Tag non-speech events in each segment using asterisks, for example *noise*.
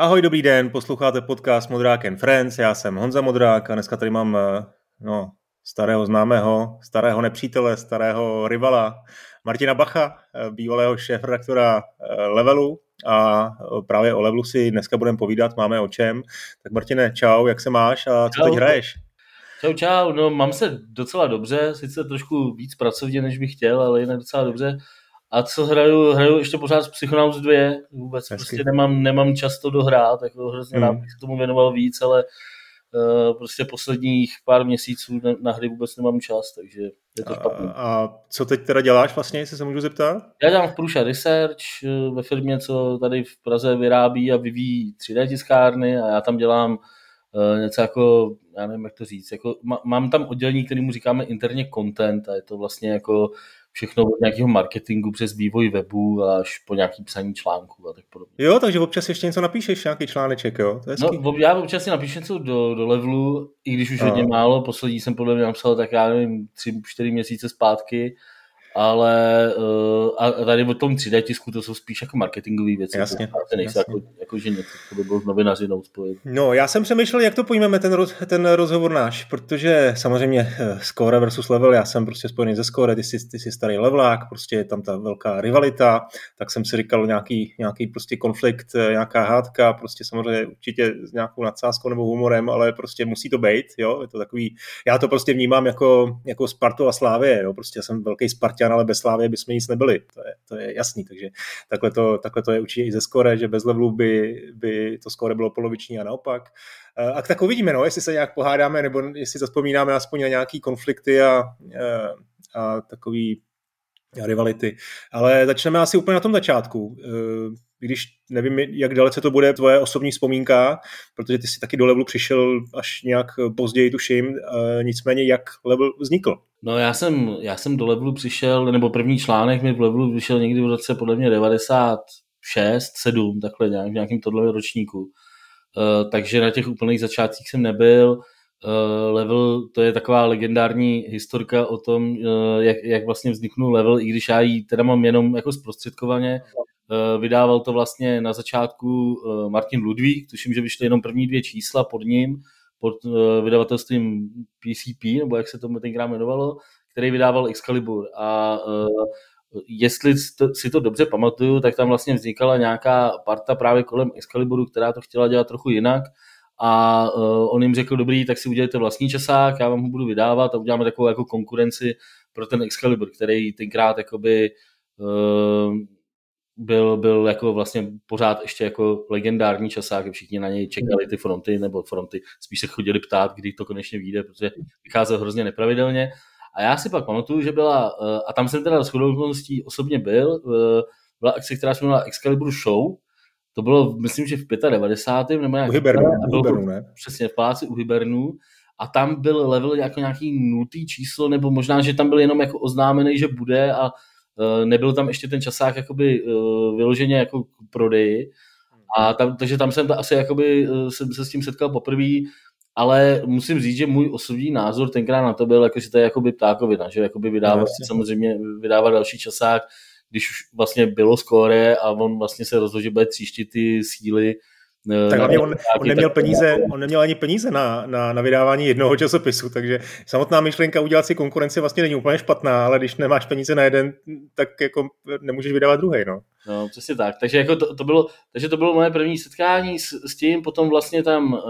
Ahoj, dobrý den, posloucháte podcast Modrák and Friends, já jsem Honza Modrák a dneska tady mám eh, no, starého známého, starého nepřítele, starého rivala Martina Bacha, eh, bývalého šéf-redaktora eh, Levelu a právě o Levelu si dneska budeme povídat, máme o čem. Tak Martine, čau, jak se máš a co čau. teď hraješ? Čau, čau, no mám se docela dobře, sice trošku víc pracovně, než bych chtěl, ale jinak docela dobře. A co hraju, hraju ještě pořád z Psychonauts 2, vůbec Hezky. prostě nemám, nemám čas to dohrát, jako hrozně hmm. bych se tomu věnoval víc, ale uh, prostě posledních pár měsíců na, na hry vůbec nemám čas, takže je to špatný. A, a co teď teda děláš vlastně, jestli se můžu zeptat? Já dělám v Pruša Research eh, ve firmě, co tady v Praze vyrábí a vyvíjí 3D tiskárny a já tam dělám uh, něco jako, já nevím, jak to říct, jako, mám tam oddělení, kterému říkáme interně content a je to vlastně jako všechno od nějakého marketingu přes vývoj webu až po nějaký psaní článků a tak podobně. Jo, takže občas ještě něco napíšeš, nějaký článeček, jo? To je no, já občas si napíšu něco do, do levelu, i když už hodně málo, poslední jsem podle mě napsal tak já nevím, tři, čtyři měsíce zpátky, ale uh, a tady o tom 3D tisku to jsou spíš jako marketingové věci. Jasně. To nejsou jako, jako, že něco, to by bylo novinařinou spojit. No, já jsem přemýšlel, jak to pojmeme ten, roz, ten rozhovor náš, protože samozřejmě uh, score versus level, já jsem prostě spojený ze score, ty jsi, ty jsi starý levelák, prostě je tam ta velká rivalita, tak jsem si říkal nějaký, nějaký prostě konflikt, eh, nějaká hádka, prostě samozřejmě určitě s nějakou nadsázkou nebo humorem, ale prostě musí to být, jo, je to takový, já to prostě vnímám jako, jako Spartu a Slávě, jo, prostě já jsem velký Spartan Spartan, ale bez Slávy bychom nic nebyli. To je, to je jasný, takže takhle to, takhle to je určitě i ze skore, že bez levelu by, by to skore bylo poloviční a naopak. Eh, a tak uvidíme, no, jestli se nějak pohádáme, nebo jestli zaspomínáme aspoň na nějaký konflikty a, eh, a takový rivality. Ale začneme asi úplně na tom začátku. Eh, když nevím, jak dalece to bude tvoje osobní vzpomínka, protože ty jsi taky do levelu přišel až nějak později, tuším, nicméně jak level vznikl? No já jsem, já jsem do levelu přišel, nebo první článek mi v levelu vyšel někdy v roce podle mě 96, 7, takhle nějak, v nějakém tohle ročníku. Uh, takže na těch úplných začátcích jsem nebyl. Uh, level, to je taková legendární historka o tom, uh, jak, jak vlastně vzniknul level, i když já ji teda mám jenom jako zprostředkovaně. Uh, vydával to vlastně na začátku uh, Martin Ludvík, tuším, že vyšly jenom první dvě čísla pod ním, pod uh, vydavatelstvím PCP, nebo jak se to tenkrát jmenovalo, který vydával Excalibur. A jestli si to dobře pamatuju, tak tam vlastně vznikala nějaká parta právě kolem Excaliburu, která to chtěla dělat trochu jinak a on jim řekl, dobrý, tak si udělejte vlastní časák, já vám ho budu vydávat a uděláme takovou jako konkurenci pro ten Excalibur, který tenkrát jakoby byl, byl jako vlastně pořád ještě jako legendární časák, všichni na něj čekali ty fronty, nebo fronty spíš se chodili ptát, kdy to konečně vyjde, protože vycházel hrozně nepravidelně. A já si pak pamatuju, že byla, eh, a tam jsem teda s okolností osobně byl, eh, byla akce, která se jmenovala Excalibur Show, to bylo, myslím, že v 95. nebo nějak... U Hybernu, u Hybernu, ne? Přesně, v paláci u Hybernu. A tam byl level jako nějaký nultý číslo, nebo možná, že tam byl jenom jako oznámený, že bude a nebyl tam ještě ten časák jakoby eh, vyloženě jako k prodeji, a tam, takže tam jsem to asi jakoby eh, jsem se s tím setkal poprvé, ale musím říct, že můj osobní názor tenkrát na to byl, jako, že to je jakoby ptákovina, že jakoby vydávat, no, samozřejmě vydávat další časák, když už vlastně bylo skóre a on vlastně se rozhodl, že bude tříštit ty síly Eh, tak hlavně on, on, neměl peníze, on neměl ani peníze na, na, na vydávání jednoho časopisu, takže samotná myšlenka udělat si konkurenci vlastně není úplně špatná, ale když nemáš peníze na jeden, tak jako nemůžeš vydávat druhý. No. no, přesně tak. Takže, jako to, to, bylo, takže to bylo moje první setkání s, s tím, potom vlastně tam uh,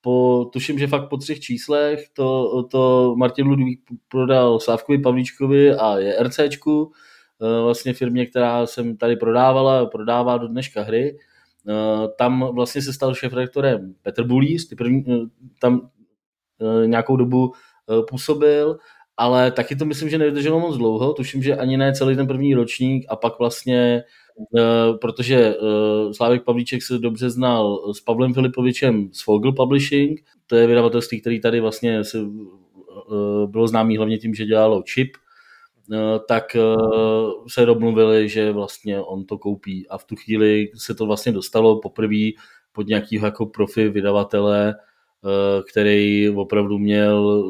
po, tuším, že fakt po třech číslech to, to Martin Ludvík prodal Sávkovi Pavlíčkovi a je RCčku, uh, vlastně firmě, která jsem tady prodávala, prodává do dneška hry Eh, tam vlastně se stal šéf-redaktorem Petr Bulíř, ty první, eh, tam eh, nějakou dobu působil, ale taky to myslím, že nevydrželo moc dlouho, tuším, že ani ne celý ten první ročník a pak vlastně, protože Slávek Pavlíček se dobře znal s Pavlem Filipovičem z Fogel Publishing, to je vydavatelství, který tady vlastně se, bylo známý hlavně tím, že dělalo Eh, tak eh, se domluvili, že vlastně on to koupí. A v tu chvíli se to vlastně dostalo poprvé pod nějakého jako profi vydavatele, eh, který opravdu měl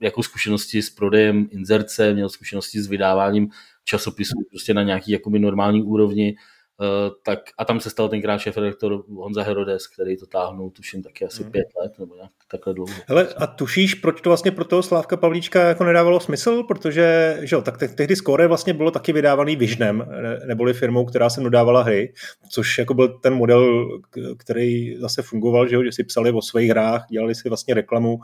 jako zkušenosti s prodejem inzerce, měl zkušenosti s vydáváním časopisů prostě na nějaký jakoby normální úrovni tak, a tam se stal tenkrát šéf redaktor Honza Herodes, který to táhnul, tuším, taky asi mm. pět let, nebo nějak takhle dlouho. Hele, a tušíš, proč to vlastně pro toho Slávka Pavlíčka jako nedávalo smysl? Protože, že jo, tak te- tehdy Score vlastně bylo taky vydávaný Visionem, neboli firmou, která se dodávala hry, což jako byl ten model, který zase fungoval, že, jo, že si psali o svých hrách, dělali si vlastně reklamu,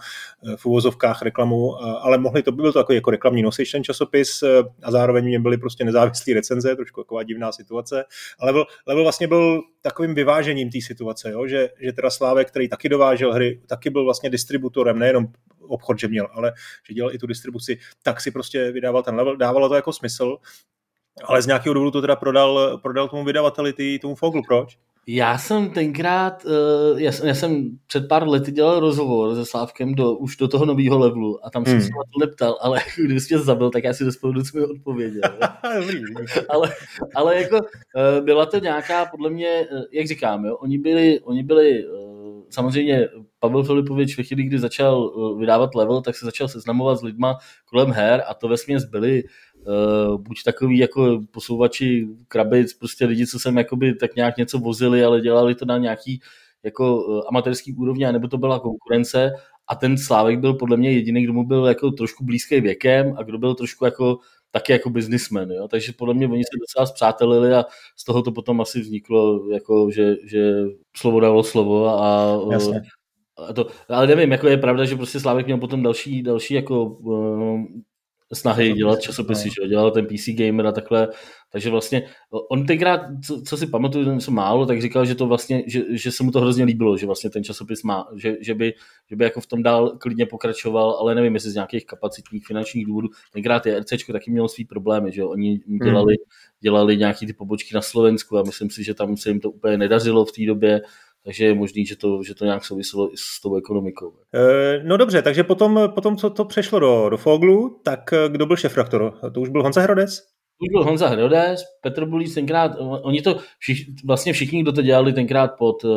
eh, v uvozovkách reklamu, ale mohli to, byl to jako, jako reklamní nosič ten časopis eh, a zároveň mě byly prostě nezávislé recenze, trošku taková divná situace level, level vlastně byl takovým vyvážením té situace, jo? Že, že teda Slávek, který taky dovážel hry, taky byl vlastně distributorem, nejenom obchod, že měl, ale že dělal i tu distribuci, tak si prostě vydával ten level, dávalo to jako smysl, ale z nějakého důvodu to teda prodal, prodal tomu vydavateli, tý, tomu Foglu, proč? Já jsem tenkrát, uh, já, jsem, já jsem před pár lety dělal rozhovor se Slávkem do, už do toho nového levelu a tam jsem hmm. se na to neptal, ale *laughs* kdyby mě zabil, tak já si dospěl co mi odpověděl. *laughs* ale, ale jako uh, byla to nějaká, podle mě, uh, jak říkám, jo, oni byli, oni byli samozřejmě Pavel Filipovič ve chvíli, kdy začal vydávat level, tak se začal seznamovat s lidma kolem her a to ve byli uh, buď takový jako posouvači krabic, prostě lidi, co jsem jakoby tak nějak něco vozili, ale dělali to na nějaký jako uh, amatérský úrovně, nebo to byla konkurence a ten Slávek byl podle mě jediný, kdo mu byl jako trošku blízký věkem a kdo byl trošku jako taky jako businessman, jo? takže podle mě oni se docela zpřátelili a z toho to potom asi vzniklo, jako, že, že slovo dalo slovo a, Jasně. a to, ale nevím, jako je pravda, že prostě Slávek měl potom další, další jako uh, snahy dělat časopisy, no. že dělal ten PC Gamer a takhle, takže vlastně on tenkrát, co, co si pamatuju, něco málo, tak říkal, že to vlastně, že, že se mu to hrozně líbilo, že vlastně ten časopis má, že, že, by, že by jako v tom dál klidně pokračoval, ale nevím, jestli z nějakých kapacitních finančních důvodů. Tenkrát je RC taky mělo svý problémy, že oni dělali, hmm. dělali nějaký ty pobočky na Slovensku a myslím si, že tam se jim to úplně nedařilo v té době, takže je možný, že to, že to nějak souviselo i s tou ekonomikou. E, no dobře, takže potom, potom, co to přešlo do, do Foglu, tak eh, kdo byl šefraktor? To už byl Honza Hrodes? To už byl Honza Hrodes, Petr Bulíc tenkrát, oni to, všich, vlastně všichni, kdo to dělali tenkrát pod, eh,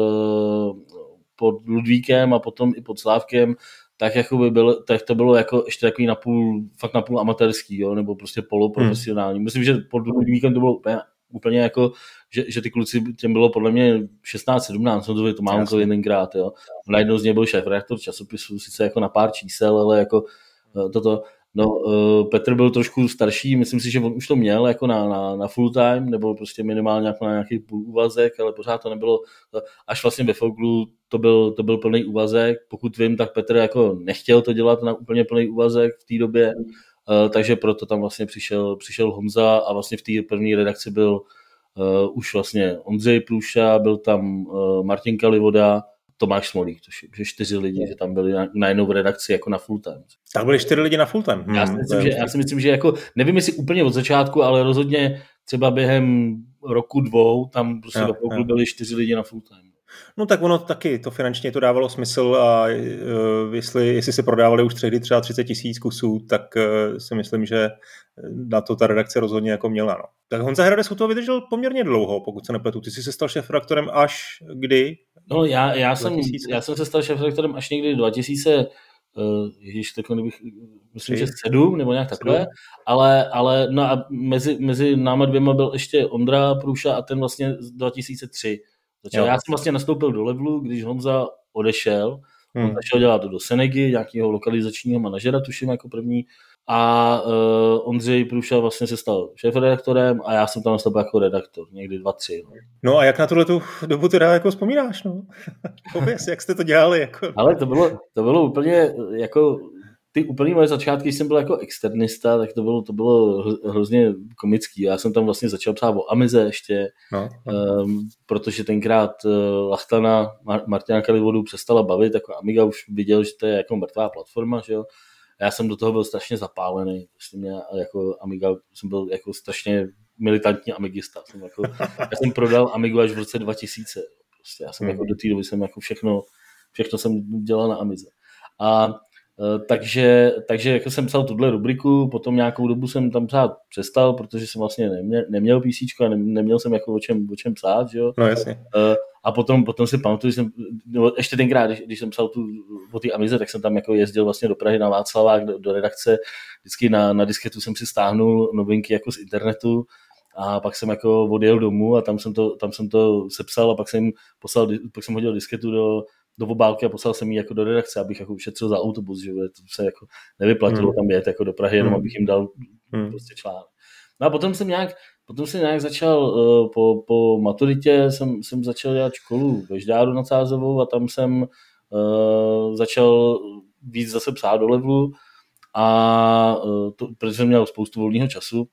pod Ludvíkem a potom i pod Slávkem, tak, jako by byl, tak to bylo jako ještě takový napůl, fakt napůl amatérský, jo, nebo prostě poloprofesionální. Hmm. Myslím, že pod Ludvíkem to bylo úplně úplně jako, že, že ty kluci, těm bylo podle mě 16-17, no to, to mám to jedenkrát, jo. Najednou z něj byl šéf redaktor časopisu, sice jako na pár čísel, ale jako eh, toto, No, uh, Petr byl trošku starší, myslím si, že on už to měl jako na, na, na full time, nebo prostě minimálně jako na nějaký půl úvazek, ale pořád to nebylo, až vlastně ve Foglu to byl, to byl plný úvazek. Pokud vím, tak Petr jako nechtěl to dělat na úplně plný úvazek v té době, uh, takže proto tam vlastně přišel, přišel Honza a vlastně v té první redakci byl uh, už vlastně Ondřej Průša, byl tam uh, Martin Kalivoda, Tomáš Smolík, to že čtyři lidi, že tam byli na, jednou v redakci jako na full time. Tak byli čtyři lidi na full time. Hmm, já, si myslím, že, já si myslím, že jako, nevím jestli úplně od začátku, ale rozhodně třeba během roku, dvou, tam prostě do byli čtyři lidi na full time. No tak ono taky, to finančně to dávalo smysl a uh, jestli, jestli se prodávali už tehdy třeba 30 tisíc kusů, tak uh, si myslím, že na to ta redakce rozhodně jako měla. No. Tak Honza Hradec u toho vydržel poměrně dlouho, pokud se nepletu. Ty jsi se stal šéf-redaktorem až kdy? No já, já, jsem, já jsem se stal šéf-redaktorem až někdy 2000, uh, ježiš, tak bych, myslím, že sedm nebo nějak takhle, sedm. ale, ale no a mezi, mezi náma dvěma byl ještě Ondra Průša a ten vlastně z 2003. Začal, já jsem vlastně nastoupil do levelu, když Honza odešel, hmm. on začal dělat do Senegy, nějakého lokalizačního manažera, tuším jako první, a uh, Ondřej Průša vlastně se stal šéf-redaktorem a já jsem tam nastoupil jako redaktor, někdy dva, tři. No, no a jak na tuhle tu dobu teda jako vzpomínáš, no? *laughs* Pověz, jak jste to dělali, jako. Ale to bylo, to bylo úplně jako ty úplně moje začátky, když jsem byl jako externista, tak to bylo, to bylo hrozně komický. Já jsem tam vlastně začal psát o Amize ještě, no, no. Um, protože tenkrát uh, Lachtana Mar- Martina Kalivodu přestala bavit, jako Amiga už viděl, že to je jako mrtvá platforma, že jo. Já jsem do toho byl strašně zapálený, prostě mě jako Amiga, jsem byl jako strašně militantní amigista. Jsem jako, *laughs* já jsem prodal Amigu až v roce 2000. Prostě já jsem mm. jako do té doby jsem jako všechno, všechno jsem dělal na Amize. A takže, takže jako jsem psal tuhle rubriku, potom nějakou dobu jsem tam psát přestal, protože jsem vlastně neměl, neměl PC a neměl jsem jako o čem, o čem psát, že jo. No jasně. Eh, a potom, potom si pamatuju, že jsem, no, ještě tenkrát, když, když jsem psal tu, o té Amize, tak jsem tam jako jezdil vlastně do Prahy na Václavák, do, do redakce, vždycky na, na disketu jsem si stáhnul novinky jako z internetu a pak jsem jako odjel domů a tam jsem to, tam jsem to sepsal a pak jsem poslal, pak jsem hodil disketu do, do obálky a poslal jsem ji jako do redakce, abych jako ušetřil za autobus, že to se jako nevyplatilo hmm. tam jet jako do Prahy, jenom hmm. abych jim dal hmm. prostě článek. No a potom jsem nějak, potom jsem nějak začal, uh, po, po maturitě jsem, jsem začal dělat školu ve Ždáru nad Sázovou a tam jsem uh, začal víc zase psát do levelu a uh, to, protože jsem měl spoustu volného času,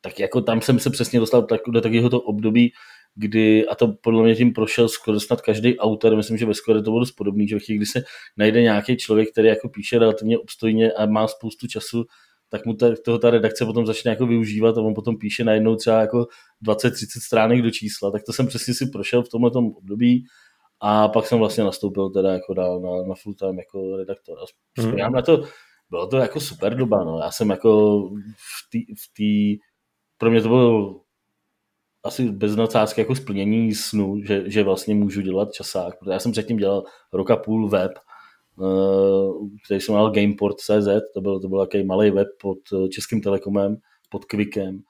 tak jako tam jsem se přesně dostal tak, do takového to období, kdy, a to podle mě tím prošel skoro snad každý autor, myslím, že ve skoro to bylo dost podobný, že kdy se najde nějaký člověk, který jako píše relativně obstojně a má spoustu času, tak mu ta, toho ta redakce potom začne jako využívat a on potom píše najednou třeba jako 20-30 stránek do čísla, tak to jsem přesně si prošel v tomhle období a pak jsem vlastně nastoupil teda jako na, na, na full time jako redaktor. A hmm. na to, bylo to jako super doba, no. Já jsem jako v té, pro mě to bylo asi bez nadsázky jako splnění snu, že, že vlastně můžu dělat časák, protože já jsem předtím dělal rok a půl web, eh, který jsem měl Gameport.cz, to byl, to byl takový malý web pod eh, Českým telekomem, pod Quickem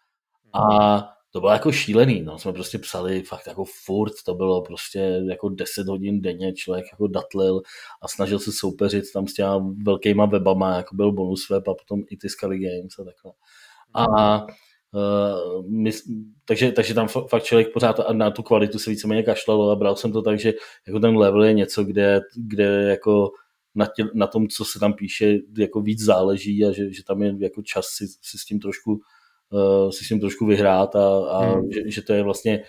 a to bylo jako šílený, no, jsme prostě psali fakt jako furt, to bylo prostě jako 10 hodin denně, člověk jako datlil a snažil se soupeřit tam s těma velkýma webama, jako byl bonus web a potom i ty Scully Games a takhle. A Uh, my, takže, takže tam fakt člověk pořád na tu kvalitu se víceméně kašlalo a bral jsem to tak, že jako ten level je něco, kde, kde jako na, tě, na tom, co se tam píše, jako víc záleží a že, že tam je jako čas si, si s tím trošku uh, si s tím trošku vyhrát a, a hmm. že, že to je vlastně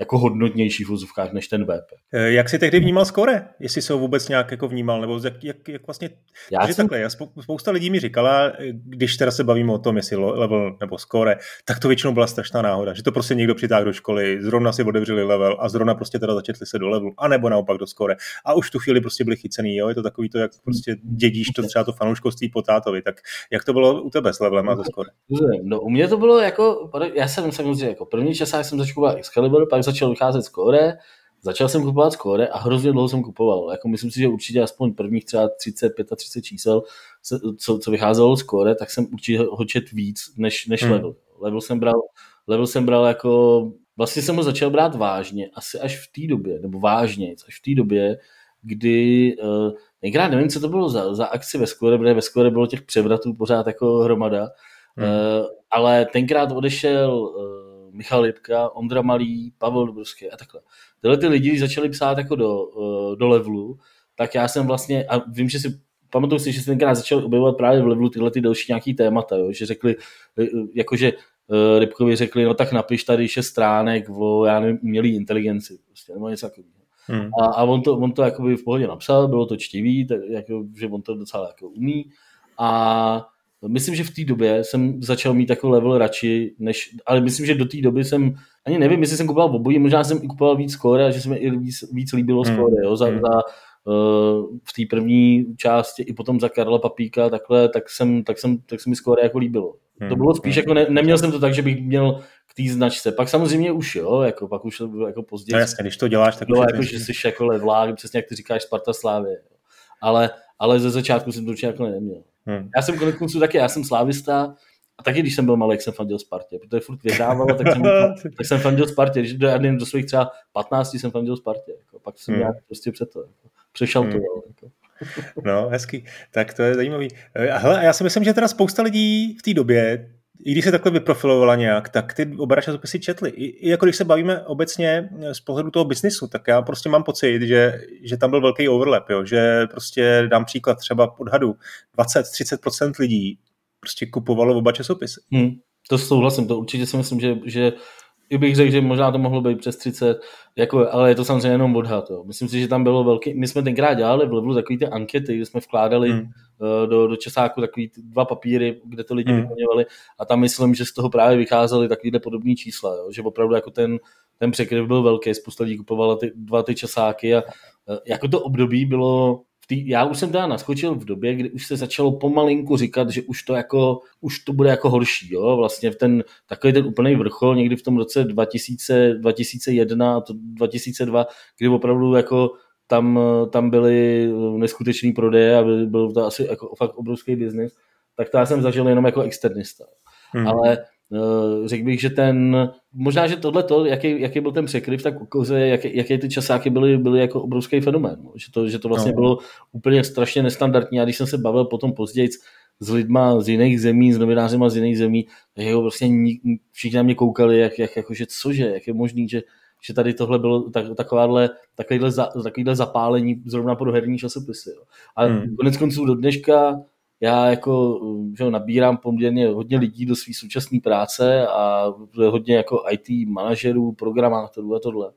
jako hodnotnější v úzovkách než ten web. Eh, jak jsi tehdy vnímal skore? Jestli se ho vůbec nějak jako vnímal, nebo jak, jak, jak vlastně... Já jsem... takhle, já spousta lidí mi říkala, když teda se bavíme o tom, jestli level nebo skore, tak to většinou byla strašná náhoda, že to prostě někdo přitáhl do školy, zrovna si otevřeli level a zrovna prostě teda začetli se do levelu, anebo naopak do skore. A už tu chvíli prostě byli chycený, jo? je to takový to, jak prostě dědíš to třeba to fanouškovství po tátovi, tak jak to bylo u tebe s levelem a ze skore? No u mě to bylo jako, já jsem samozřejmě jako první čas jsem začal Excalibur, pak začal vycházet skóre, začal jsem kupovat skóre a hrozně dlouho jsem kupoval. Jako myslím si, že určitě aspoň prvních třeba 30, 35 čísel, co, co vycházelo skóre, tak jsem určitě ho čet víc než, než hmm. level. Level jsem bral, level jsem bral jako, vlastně jsem ho začal brát vážně, asi až v té době, nebo vážně, až v té době, kdy uh, tenkrát nevím, co to bylo za, za akci ve skóre, protože ve skóre bylo těch převratů pořád jako hromada, hmm. uh, ale tenkrát odešel uh, Michal Lipka, Ondra Malý, Pavel Dobrovský a takhle. Tyhle ty lidi, když začali psát jako do, eh, do levelu, tak já jsem vlastně, a vím, že si pamatuju si, že se tenkrát začal objevovat právě v levelu tyhle ty další nějaký témata, jo? že řekli, eh, jakože uh, Rybkovi řekli, no tak napiš tady šest stránek o, já nevím, umělý inteligenci, prostě, nebo něco takového. Hmm. A, a on to, on to jakoby v pohodě napsal, bylo to čtivý, tak, jako, že on to docela jako umí. A Myslím, že v té době jsem začal mít takový level radši, než, ale myslím, že do té doby jsem, ani nevím, jestli jsem kupoval obojí, možná jsem i kupoval víc skóre a že se mi i víc, víc líbilo hmm. skóre, jo, za, hmm. za uh, v té první části i potom za Karla Papíka, takhle, tak jsem, tak jsem, tak se mi skóre jako líbilo. Hmm. To bylo spíš hmm. jako, ne, neměl jsem to tak, že bych měl k té značce. Pak samozřejmě už jo, jako pak už jako později. No jasně, když to děláš, tak bylo jako, že jsi jako levlák, přesně jak ty říkáš Sparta Slávě. Ale, ale ze začátku jsem to určitě jako neměl. Hmm. Já jsem konec konců taky, já jsem slávista, a taky, když jsem byl malý, jak jsem fandil Spartě, protože furt vyhrával, tak jsem, *laughs* tak jsem fandil Spartě. Když do, do svých třeba 15 jsem fandil Spartě. Jako, pak jsem hmm. nějak prostě před to. Jako, přešel hmm. to. Jako. No, hezký. Tak to je zajímavý. A hele, já si myslím, že teda spousta lidí v té době, i když se takhle vyprofilovala nějak, tak ty oba časopisy četli. I, I jako když se bavíme obecně z pohledu toho biznisu, tak já prostě mám pocit, že, že tam byl velký overlap, jo? že prostě dám příklad třeba odhadu 20-30% lidí prostě kupovalo oba časopisy. Hmm, to souhlasím, to určitě si myslím, že, že i bych řekl, že možná to mohlo být přes 30, jako, ale je to samozřejmě jenom odhad. Jo. Myslím si, že tam bylo velký, my jsme tenkrát dělali v Levelu takový ty ankety, kde jsme vkládali hmm. uh, do, do časáku takový dva papíry, kde to lidi hmm. vyplňovali a tam myslím, že z toho právě vycházely takovýhle podobné čísla, jo. že opravdu jako ten, ten překryv byl velký, spousta lidí kupovala ty dva ty časáky a uh, jako to období bylo tý, já už jsem teda naskočil v době, kdy už se začalo pomalinku říkat, že už to jako, už to bude jako horší, jo, vlastně v ten, takový ten úplný vrchol někdy v tom roce 2000, 2001 a to 2002, kdy opravdu jako tam, tam byly neskutečný prodeje a byl, byl to asi jako fakt obrovský biznis, tak to já jsem zažil jenom jako externista. Hmm. Ale řekl bych, že ten, možná, že tohle to, jaký, jaký byl ten překryv, tak ukazuje, jaký, jaký ty časáky byly, byly jako obrovský fenomén. No. Že, to, že to vlastně no. bylo úplně strašně nestandardní a když jsem se bavil potom později s lidma z jiných zemí, s novinářima z jiných zemí, tak jako prostě všichni na mě koukali, jak, jak jako, že cože, jak je možný, že, že tady tohle bylo tak, takováhle, takovýhle, za, takovýhle zapálení zrovna pro herní časopisy. Jo. A hmm. konec konců do dneška já jako že nabírám poměrně hodně lidí do své současné práce a hodně jako IT manažerů, programátorů a tohle.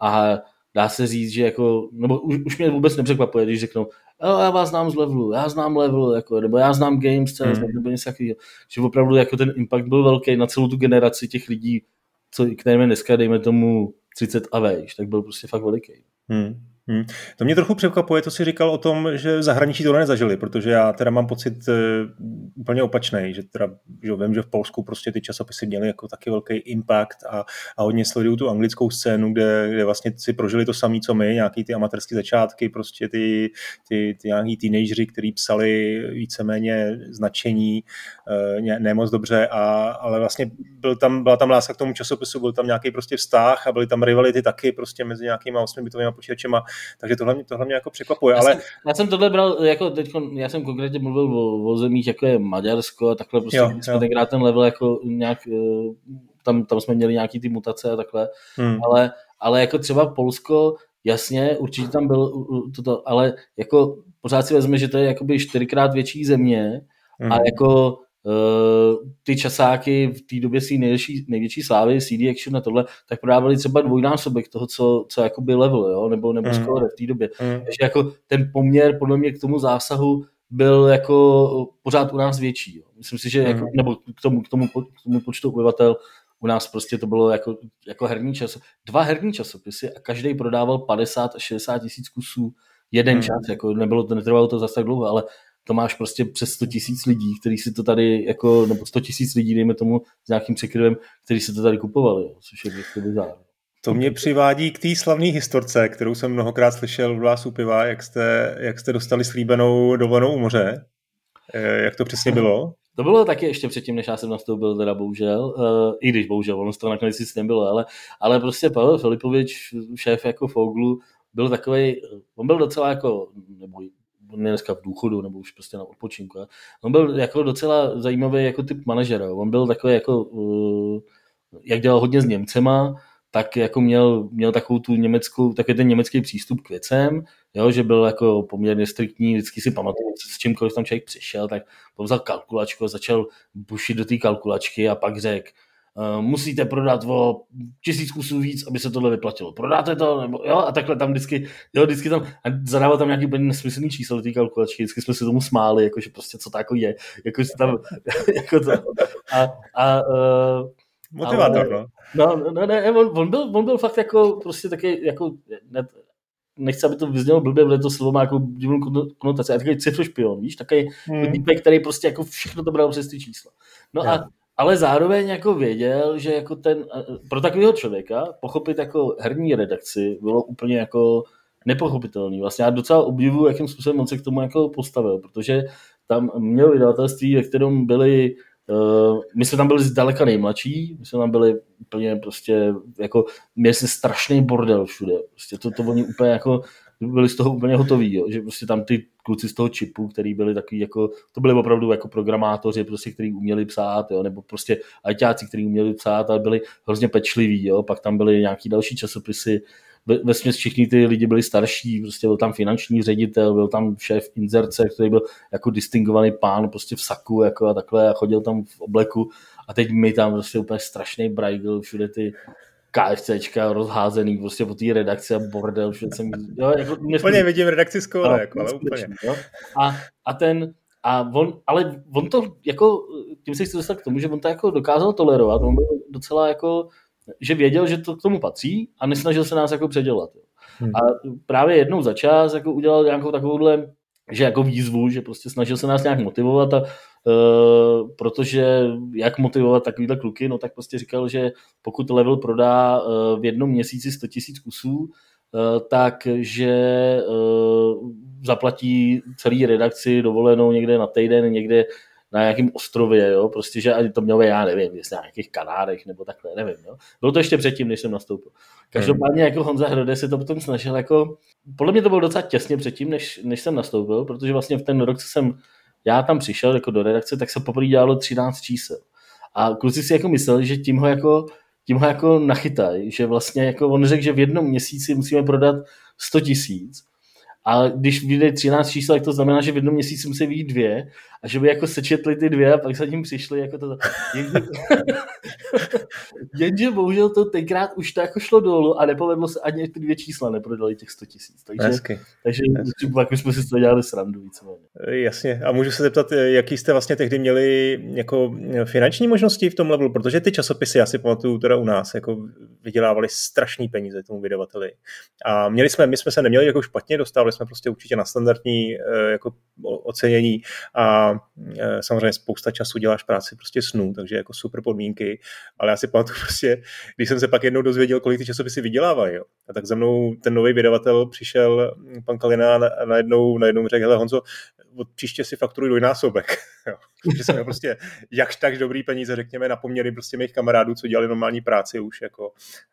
A dá se říct, že jako, nebo už, už mě vůbec nepřekvapuje, když řeknou, jo, já vás znám z levelu, já znám level, jako, nebo já znám games, hmm. nebo něco takového. Že opravdu jako ten impact byl velký na celou tu generaci těch lidí, co, kterým je dneska, dejme tomu 30 a vejš, tak byl prostě fakt veliký. Hmm. Hmm. To mě trochu překvapuje, to si říkal o tom, že v zahraničí to nezažili, protože já teda mám pocit uh, úplně opačný, že teda že vím, že v Polsku prostě ty časopisy měly jako taky velký impact a, a hodně sledují tu anglickou scénu, kde, kde vlastně si prožili to samé, co my, nějaký ty amatérské začátky, prostě ty, ty, ty nějaký teenageři, kteří psali víceméně značení, uh, ne, dobře, a, ale vlastně byl tam, byla tam láska k tomu časopisu, byl tam nějaký prostě vztah a byly tam rivality taky prostě mezi nějakýma osmibitovými počítačema takže tohle mě, tohle mě jako překvapuje. Já, ale... jsem, já jsem tohle bral, jako teď, já jsem konkrétně mluvil o, o zemích, jako je Maďarsko a takhle prostě jo, jsme jo. tenkrát ten level jako nějak, eh, tam, tam jsme měli nějaký ty mutace a takhle, hmm. ale, ale jako třeba Polsko, jasně, určitě tam byl toto, ale jako pořád si vezme, že to je jakoby čtyřikrát větší země hmm. a jako Eh, ty časáky v té době si největší, největší slávy, CD Action a tohle, tak prodávali třeba dvojnásobek toho, co, co jako by level, jo? nebo, nebo mm. score v té době. Mm. Takže jako ten poměr podle mě k tomu zásahu byl jako pořád u nás větší. Jo? Myslím si, že mm. jako, hmm. nebo k tomu, k, tomu, k tomu počtu obyvatel u nás prostě to bylo jako, jako herní čas. Dva herní časopisy a každý prodával 50 až 60 tisíc kusů jeden mm. čas. Jako nebylo to, netrvalo to zase tak dlouho, ale to máš prostě přes 100 tisíc lidí, kteří si to tady, jako, nebo 100 tisíc lidí, dejme tomu, s nějakým překryvem, kteří si to tady kupovali, jo, což je prostě bizár. To mě přivádí k té slavné historce, kterou jsem mnohokrát slyšel v vás u piva, jak jste, jak jste dostali slíbenou dovolenou u moře. Eh, jak to přesně bylo? *laughs* To bylo taky ještě předtím, než já jsem nastoupil, teda bohužel, uh, i když bohužel, ono to nakonec nic nebylo, ale, ale prostě Pavel Filipovič, šéf jako Foglu, byl takový, on byl docela jako, nebo on je dneska v důchodu nebo už prostě na odpočinku. On byl jako docela zajímavý jako typ manažera. On byl takový jako, uh, jak dělal hodně s Němcema, tak jako měl, měl takovou tu německou, takový ten německý přístup k věcem, jo, že byl jako poměrně striktní, vždycky si pamatuju, s čímkoliv tam člověk přišel, tak vzal kalkulačku a začal bušit do té kalkulačky a pak řekl, musíte prodat o tisíc kusů víc, aby se tohle vyplatilo. Prodáte to? Nebo, jo? A takhle tam vždycky, jo, vždycky tam, a zadával tam nějaký úplně nesmyslný číslo do té kalkulačky, vždycky jsme se tomu smáli, jakože prostě co to jako je, jako tam, *laughs* jako to. A, a uh, Motivátor, no. No, no ne, on, on, byl, on byl fakt jako prostě taky, jako, ne, nechci, aby to vyznělo blbě, ale to slovo má jako divnou konotaci. A takový cifrošpion, víš, takový hmm. typek, který prostě jako všechno to bral přes ty čísla. No yeah. a ale zároveň jako věděl, že jako ten, pro takového člověka pochopit jako herní redakci bylo úplně jako nepochopitelný. Vlastně já docela obdivuju, jakým způsobem on se k tomu jako postavil, protože tam měl vydavatelství, ve kterém byli Uh, my jsme tam byli zdaleka nejmladší, my jsme tam byli úplně prostě, jako, měli jsme strašný bordel všude, prostě to, to oni úplně jako, byli z toho úplně hotoví, jo? že prostě tam ty kluci z toho čipu, který byli takový jako, to byli opravdu jako programátoři, prostě, kteří uměli psát, jo? nebo prostě ajťáci, kteří uměli psát a byli hrozně pečliví, jo? pak tam byly nějaký další časopisy, ve směs všichni ty lidi byli starší, prostě byl tam finanční ředitel, byl tam šéf inzerce, který byl jako distingovaný pán prostě v saku jako a takhle a chodil tam v obleku a teď mi tam prostě úplně strašný brajgl, všude ty KFCčka rozházený prostě po té redakci a bordel, že jsem, jo, jako Úplně vidím redakci skoro, no, jako, ale úplně. Jo? A, a ten, a on, ale on to jako, tím se chci dostat k tomu, že on to jako dokázal tolerovat, on byl docela jako, že věděl, že to k tomu patří a nesnažil se nás jako předělat. Jo. Hmm. A právě jednou za čas jako udělal nějakou takovouhle že jako výzvu, že prostě snažil se nás nějak motivovat a protože jak motivovat takovýhle kluky, no tak prostě říkal, že pokud level prodá uh, v jednom měsíci 100 000 kusů, uh, takže zaplatí celý redakci dovolenou někde na týden, někde na nějakém ostrově, jo, prostě, že ani to mělo já nevím, jestli na nějakých Kanárech nebo takhle, nevím, jo. Bylo to ještě předtím, než jsem nastoupil. Každopádně jako Honza Hrode se to potom snažil jako, podle mě to bylo docela těsně předtím, než, než jsem nastoupil, protože vlastně v ten rok, co jsem já tam přišel jako do redakce, tak se poprvé dělalo 13 čísel. A kluci si jako mysleli, že tím ho jako, tím ho jako nachytají, že vlastně jako on řekl, že v jednom měsíci musíme prodat 100 tisíc a když vyjde 13 čísel, tak to znamená, že v jednom měsíci musí vyjít dvě a že by jako sečetli ty dvě a pak za tím přišli jako to. Jenže, *laughs* jenže bohužel to tenkrát už to jako šlo dolů a nepovedlo se ani ty dvě čísla, neprodali těch 100 tisíc. Takže, Hezky. takže Hezky. pak už jsme si to dělali srandu víceméně. Jasně. A můžu se zeptat, jaký jste vlastně tehdy měli jako finanční možnosti v tom levelu, protože ty časopisy, já si pamatuju teda u nás, jako vydělávali strašný peníze tomu vydavateli. A měli jsme, my jsme se neměli jako špatně, dostávali jsme prostě určitě na standardní eh, jako ocenění a eh, samozřejmě spousta času děláš práci prostě snů, takže jako super podmínky, ale já si pamatuju prostě, když jsem se pak jednou dozvěděl, kolik ty časopisy vydělávají, jo, a tak za mnou ten nový vydavatel přišel, pan Kalina, a najednou, najednou řekl, hele Honzo, od příště si fakturuj dvojnásobek. *laughs* že jsem prostě jakž tak dobrý peníze, řekněme, na poměry prostě mých kamarádů, co dělali normální práci už, jako,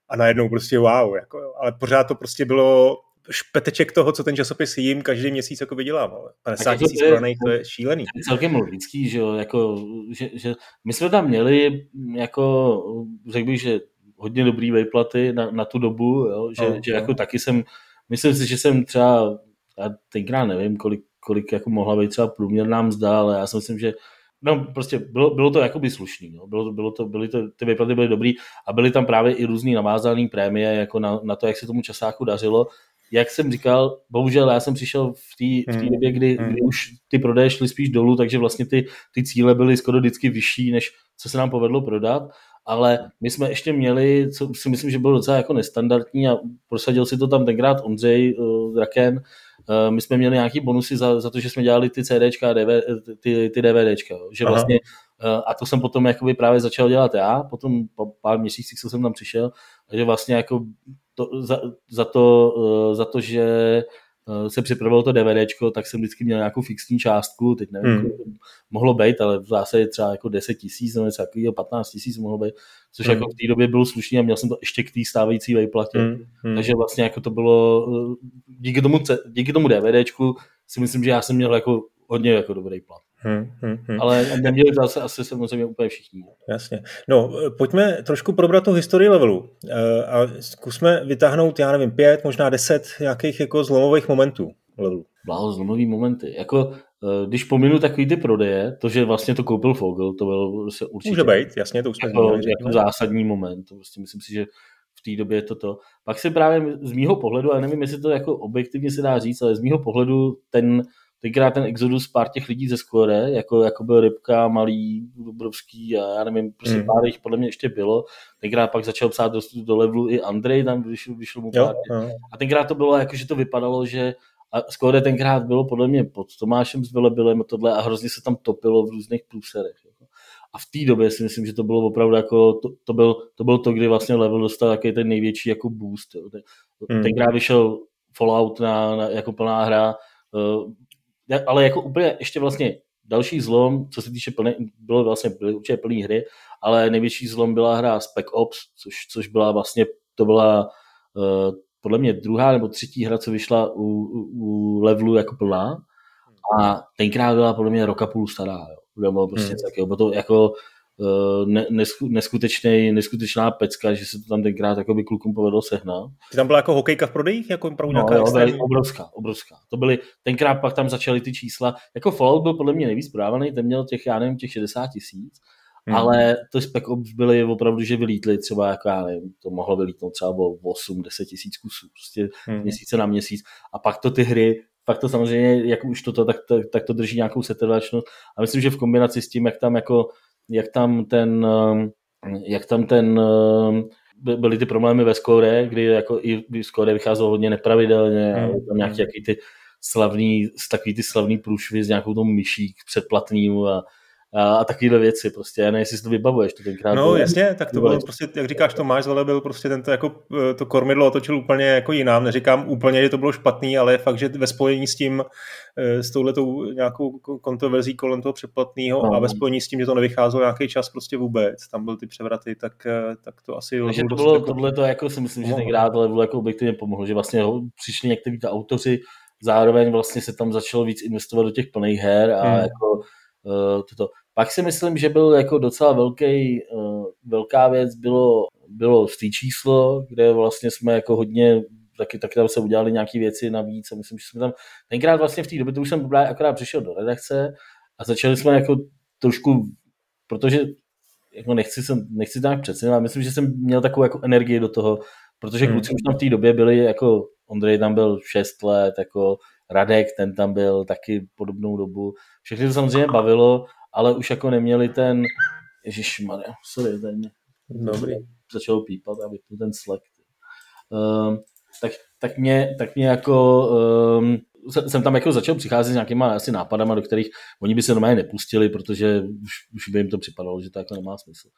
a najednou prostě wow, jako, ale pořád to prostě bylo špeteček toho, co ten časopis jim každý měsíc jako vydělával. 50 tisíc prodaných, to je šílený. To je celkem logický, že jo, jako, že, že my jsme tam měli jako, řekl bych, že hodně dobrý vejplaty na, na tu dobu, jo, že, no, že no. jako taky jsem, myslím si, že jsem třeba, já tenkrát nevím, kolik, kolik jako mohla být třeba průměrná mzda, ale já si myslím, že no prostě bylo, bylo to jakoby slušný, no. bylo, bylo to, byly to, ty výplaty byly dobrý a byly tam právě i různý navázané prémie jako na, na to, jak se tomu časáku dařilo jak jsem říkal, bohužel já jsem přišel v té v hmm. době, kdy, hmm. kdy už ty prodeje šly spíš dolů, takže vlastně ty, ty cíle byly skoro vždycky vyšší, než co se nám povedlo prodat, ale my jsme ještě měli, co si myslím, že bylo docela jako nestandardní a prosadil si to tam tenkrát Ondřej uh, Draken, uh, my jsme měli nějaký bonusy za, za to, že jsme dělali ty CDčka a DV, ty, ty DVDčka, že Aha. vlastně uh, a to jsem potom jakoby právě začal dělat já, potom po pár měsících, co jsem tam přišel, takže vlastně jako to, za, za, to, uh, za to, že uh, se připravilo to DVDčko, tak jsem vždycky měl nějakou fixní částku, teď nevím, hmm. to mohlo být, ale v zásadě třeba jako 10 tisíc nebo něco takového, 15 tisíc mohlo být, což hmm. jako v té době bylo slušný a měl jsem to ještě k té stávající vejplatě. Hmm. Hmm. Takže vlastně jako to bylo, uh, díky tomu, díky tomu DVDčku si myslím, že já jsem měl jako hodně jako dobrý plat. Hmm, hmm, hmm. Ale neměli to asi, asi samozřejmě úplně všichni. Jasně. No, pojďme trošku probrat tu historii levelu eh, a zkusme vytáhnout, já nevím, pět, možná deset nějakých jako zlomových momentů levelu. Bláho, zlomový momenty. Jako, eh, když pominu takový ty prodeje, to, že vlastně to koupil Fogel, to bylo se určitě... Může být, jasně, to už jsme jako, zmínili, jako zásadní moment. To prostě myslím si, že v té době je to to. Pak se právě z mýho pohledu, ale nevím, jestli to jako objektivně se dá říct, ale z mýho pohledu ten tenkrát ten exodus pár těch lidí ze Skore, jako, jako byl Rybka, Malý, Dubrovský a já nevím, prostě mm. pár jich podle mě ještě bylo. Tenkrát pak začal psát do, do levelu i Andrej, tam vyšlo, vyšlo mu pár. Jo, jo. A tenkrát to bylo jako, že to vypadalo, že a Skore tenkrát bylo podle mě pod Tomášem s Velebilem tohle a hrozně se tam topilo v různých průserech. Jako. A v té době si myslím, že to bylo opravdu jako, to, to, byl, to byl to, kdy vlastně level dostal takový ten největší jako boost. Jo. Hmm. Tenkrát vyšel Fallout na, na, jako plná hra, uh, ale jako úplně ještě vlastně další zlom, co se týče plné, bylo vlastně byly určitě plný hry, ale největší zlom byla hra Spec Ops, což, což byla vlastně, to byla uh, podle mě druhá nebo třetí hra, co vyšla u, u, u levelu jako plná a tenkrát byla podle mě roka půl stará, jo. Bylo prostě hmm. tak, jo. Bylo to jako neskutečný, neskutečná pecka, že se to tam tenkrát by klukům povedlo sehnat. Ty tam byla jako hokejka v prodejích? Jako pro no, jo, extrémní... obrovská, obrovská. To byly, tenkrát pak tam začaly ty čísla. Jako Fallout byl podle mě nejvíc prodávaný, ten měl těch, já nevím, těch 60 tisíc. Hmm. Ale to Spec Ops byly opravdu, že vylítly třeba, jako já nevím, to mohlo vylítnout třeba o 8-10 tisíc kusů, prostě hmm. měsíce na měsíc. A pak to ty hry, pak to samozřejmě, jak už toto, tak, tak, tak to drží nějakou setrvačnost. A myslím, že v kombinaci s tím, jak tam jako jak tam ten, um, jak tam ten um, byly ty problémy ve skóre, kdy jako i skóre vycházelo hodně nepravidelně hmm. tam nějaký jaký ty slavný, takový ty slavný průšvy s nějakou tou myší předplatným a a, a takovéhle věci. Prostě, já nevím, jestli si to vybavuješ. To tenkrát no bylo, jasně, tak to bylo prostě, jak říkáš, Tomáš Zole byl prostě tento jako eh, to kormidlo otočil úplně jako jinám. Neříkám úplně, že to bylo špatný, ale fakt, že ve spojení s tím, eh, s touhletou nějakou kontroverzí kolem toho předplatného no. a ve spojení s tím, že to nevycházelo nějaký čas prostě vůbec, tam byly ty převraty, tak, eh, tak to asi... Takže to bylo, jako... tohle to jako si myslím, že tenkrát ale bylo jako objektivně pomohlo, že vlastně přišli někteří ta autoři, zároveň vlastně se tam začalo víc investovat do těch plných her a hmm. jako uh, toto. Pak si myslím, že byl jako docela velký, uh, velká věc, bylo, bylo z číslo, kde vlastně jsme jako hodně taky, taky tam se udělali nějaké věci navíc a myslím, že jsme tam tenkrát vlastně v té době, to už jsem akorát přišel do redakce a začali jsme jako trošku, protože jako nechci, jsem, nechci to nějak přecenit, ale myslím, že jsem měl takovou jako energii do toho, protože kluci hmm. už tam v té době byli jako Ondrej tam byl 6 let, jako Radek, ten tam byl taky podobnou dobu. Všechny to samozřejmě bavilo, ale už jako neměli ten, ježišmarja, sorry, mě Dobrý. začal pípat a vypnu ten Slack. Um, tak, tak, mě, tak mě jako um, jsem tam jako začal přicházet s nějakýma asi nápadama, do kterých oni by se normálně nepustili, protože už, už by jim to připadalo, že to jako nemá smysl.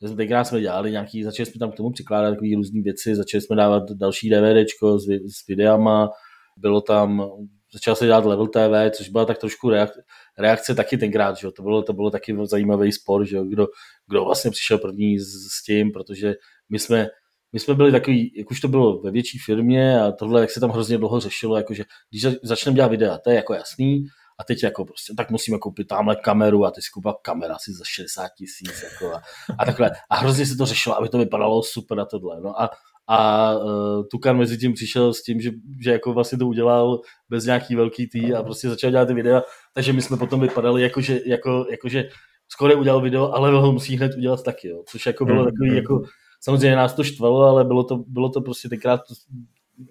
Takže jsme tenkrát jsme dělali nějaký, začali jsme tam k tomu přikládat takové různé věci, začali jsme dávat další DVDčko s, s videama, bylo tam, začal se dělat Level TV, což byla tak trošku reakce, reakce taky tenkrát, že jo? To, bylo, to bylo taky zajímavý spor, že jo? Kdo, kdo vlastně přišel první s, s tím, protože my jsme, my jsme byli takový, jak už to bylo ve větší firmě a tohle, jak se tam hrozně dlouho řešilo, jakože když začneme dělat videa, to je jako jasný, a teď jako prostě, tak musíme koupit tamhle kameru a ty si koupil kamera asi za 60 tisíc jako a, a takhle. A hrozně se to řešilo, aby to vypadalo super a tohle. No a, a uh, Tukan mezi tím přišel s tím, že, že jako vlastně to udělal bez nějaký velký tý a prostě začal dělat ty videa, takže my jsme potom vypadali jako, že, jako, jako, že skoro udělal video, ale ho musí hned udělat taky, jo. což jako bylo hmm, takový hmm. jako samozřejmě nás to štvalo, ale bylo to, bylo to prostě tenkrát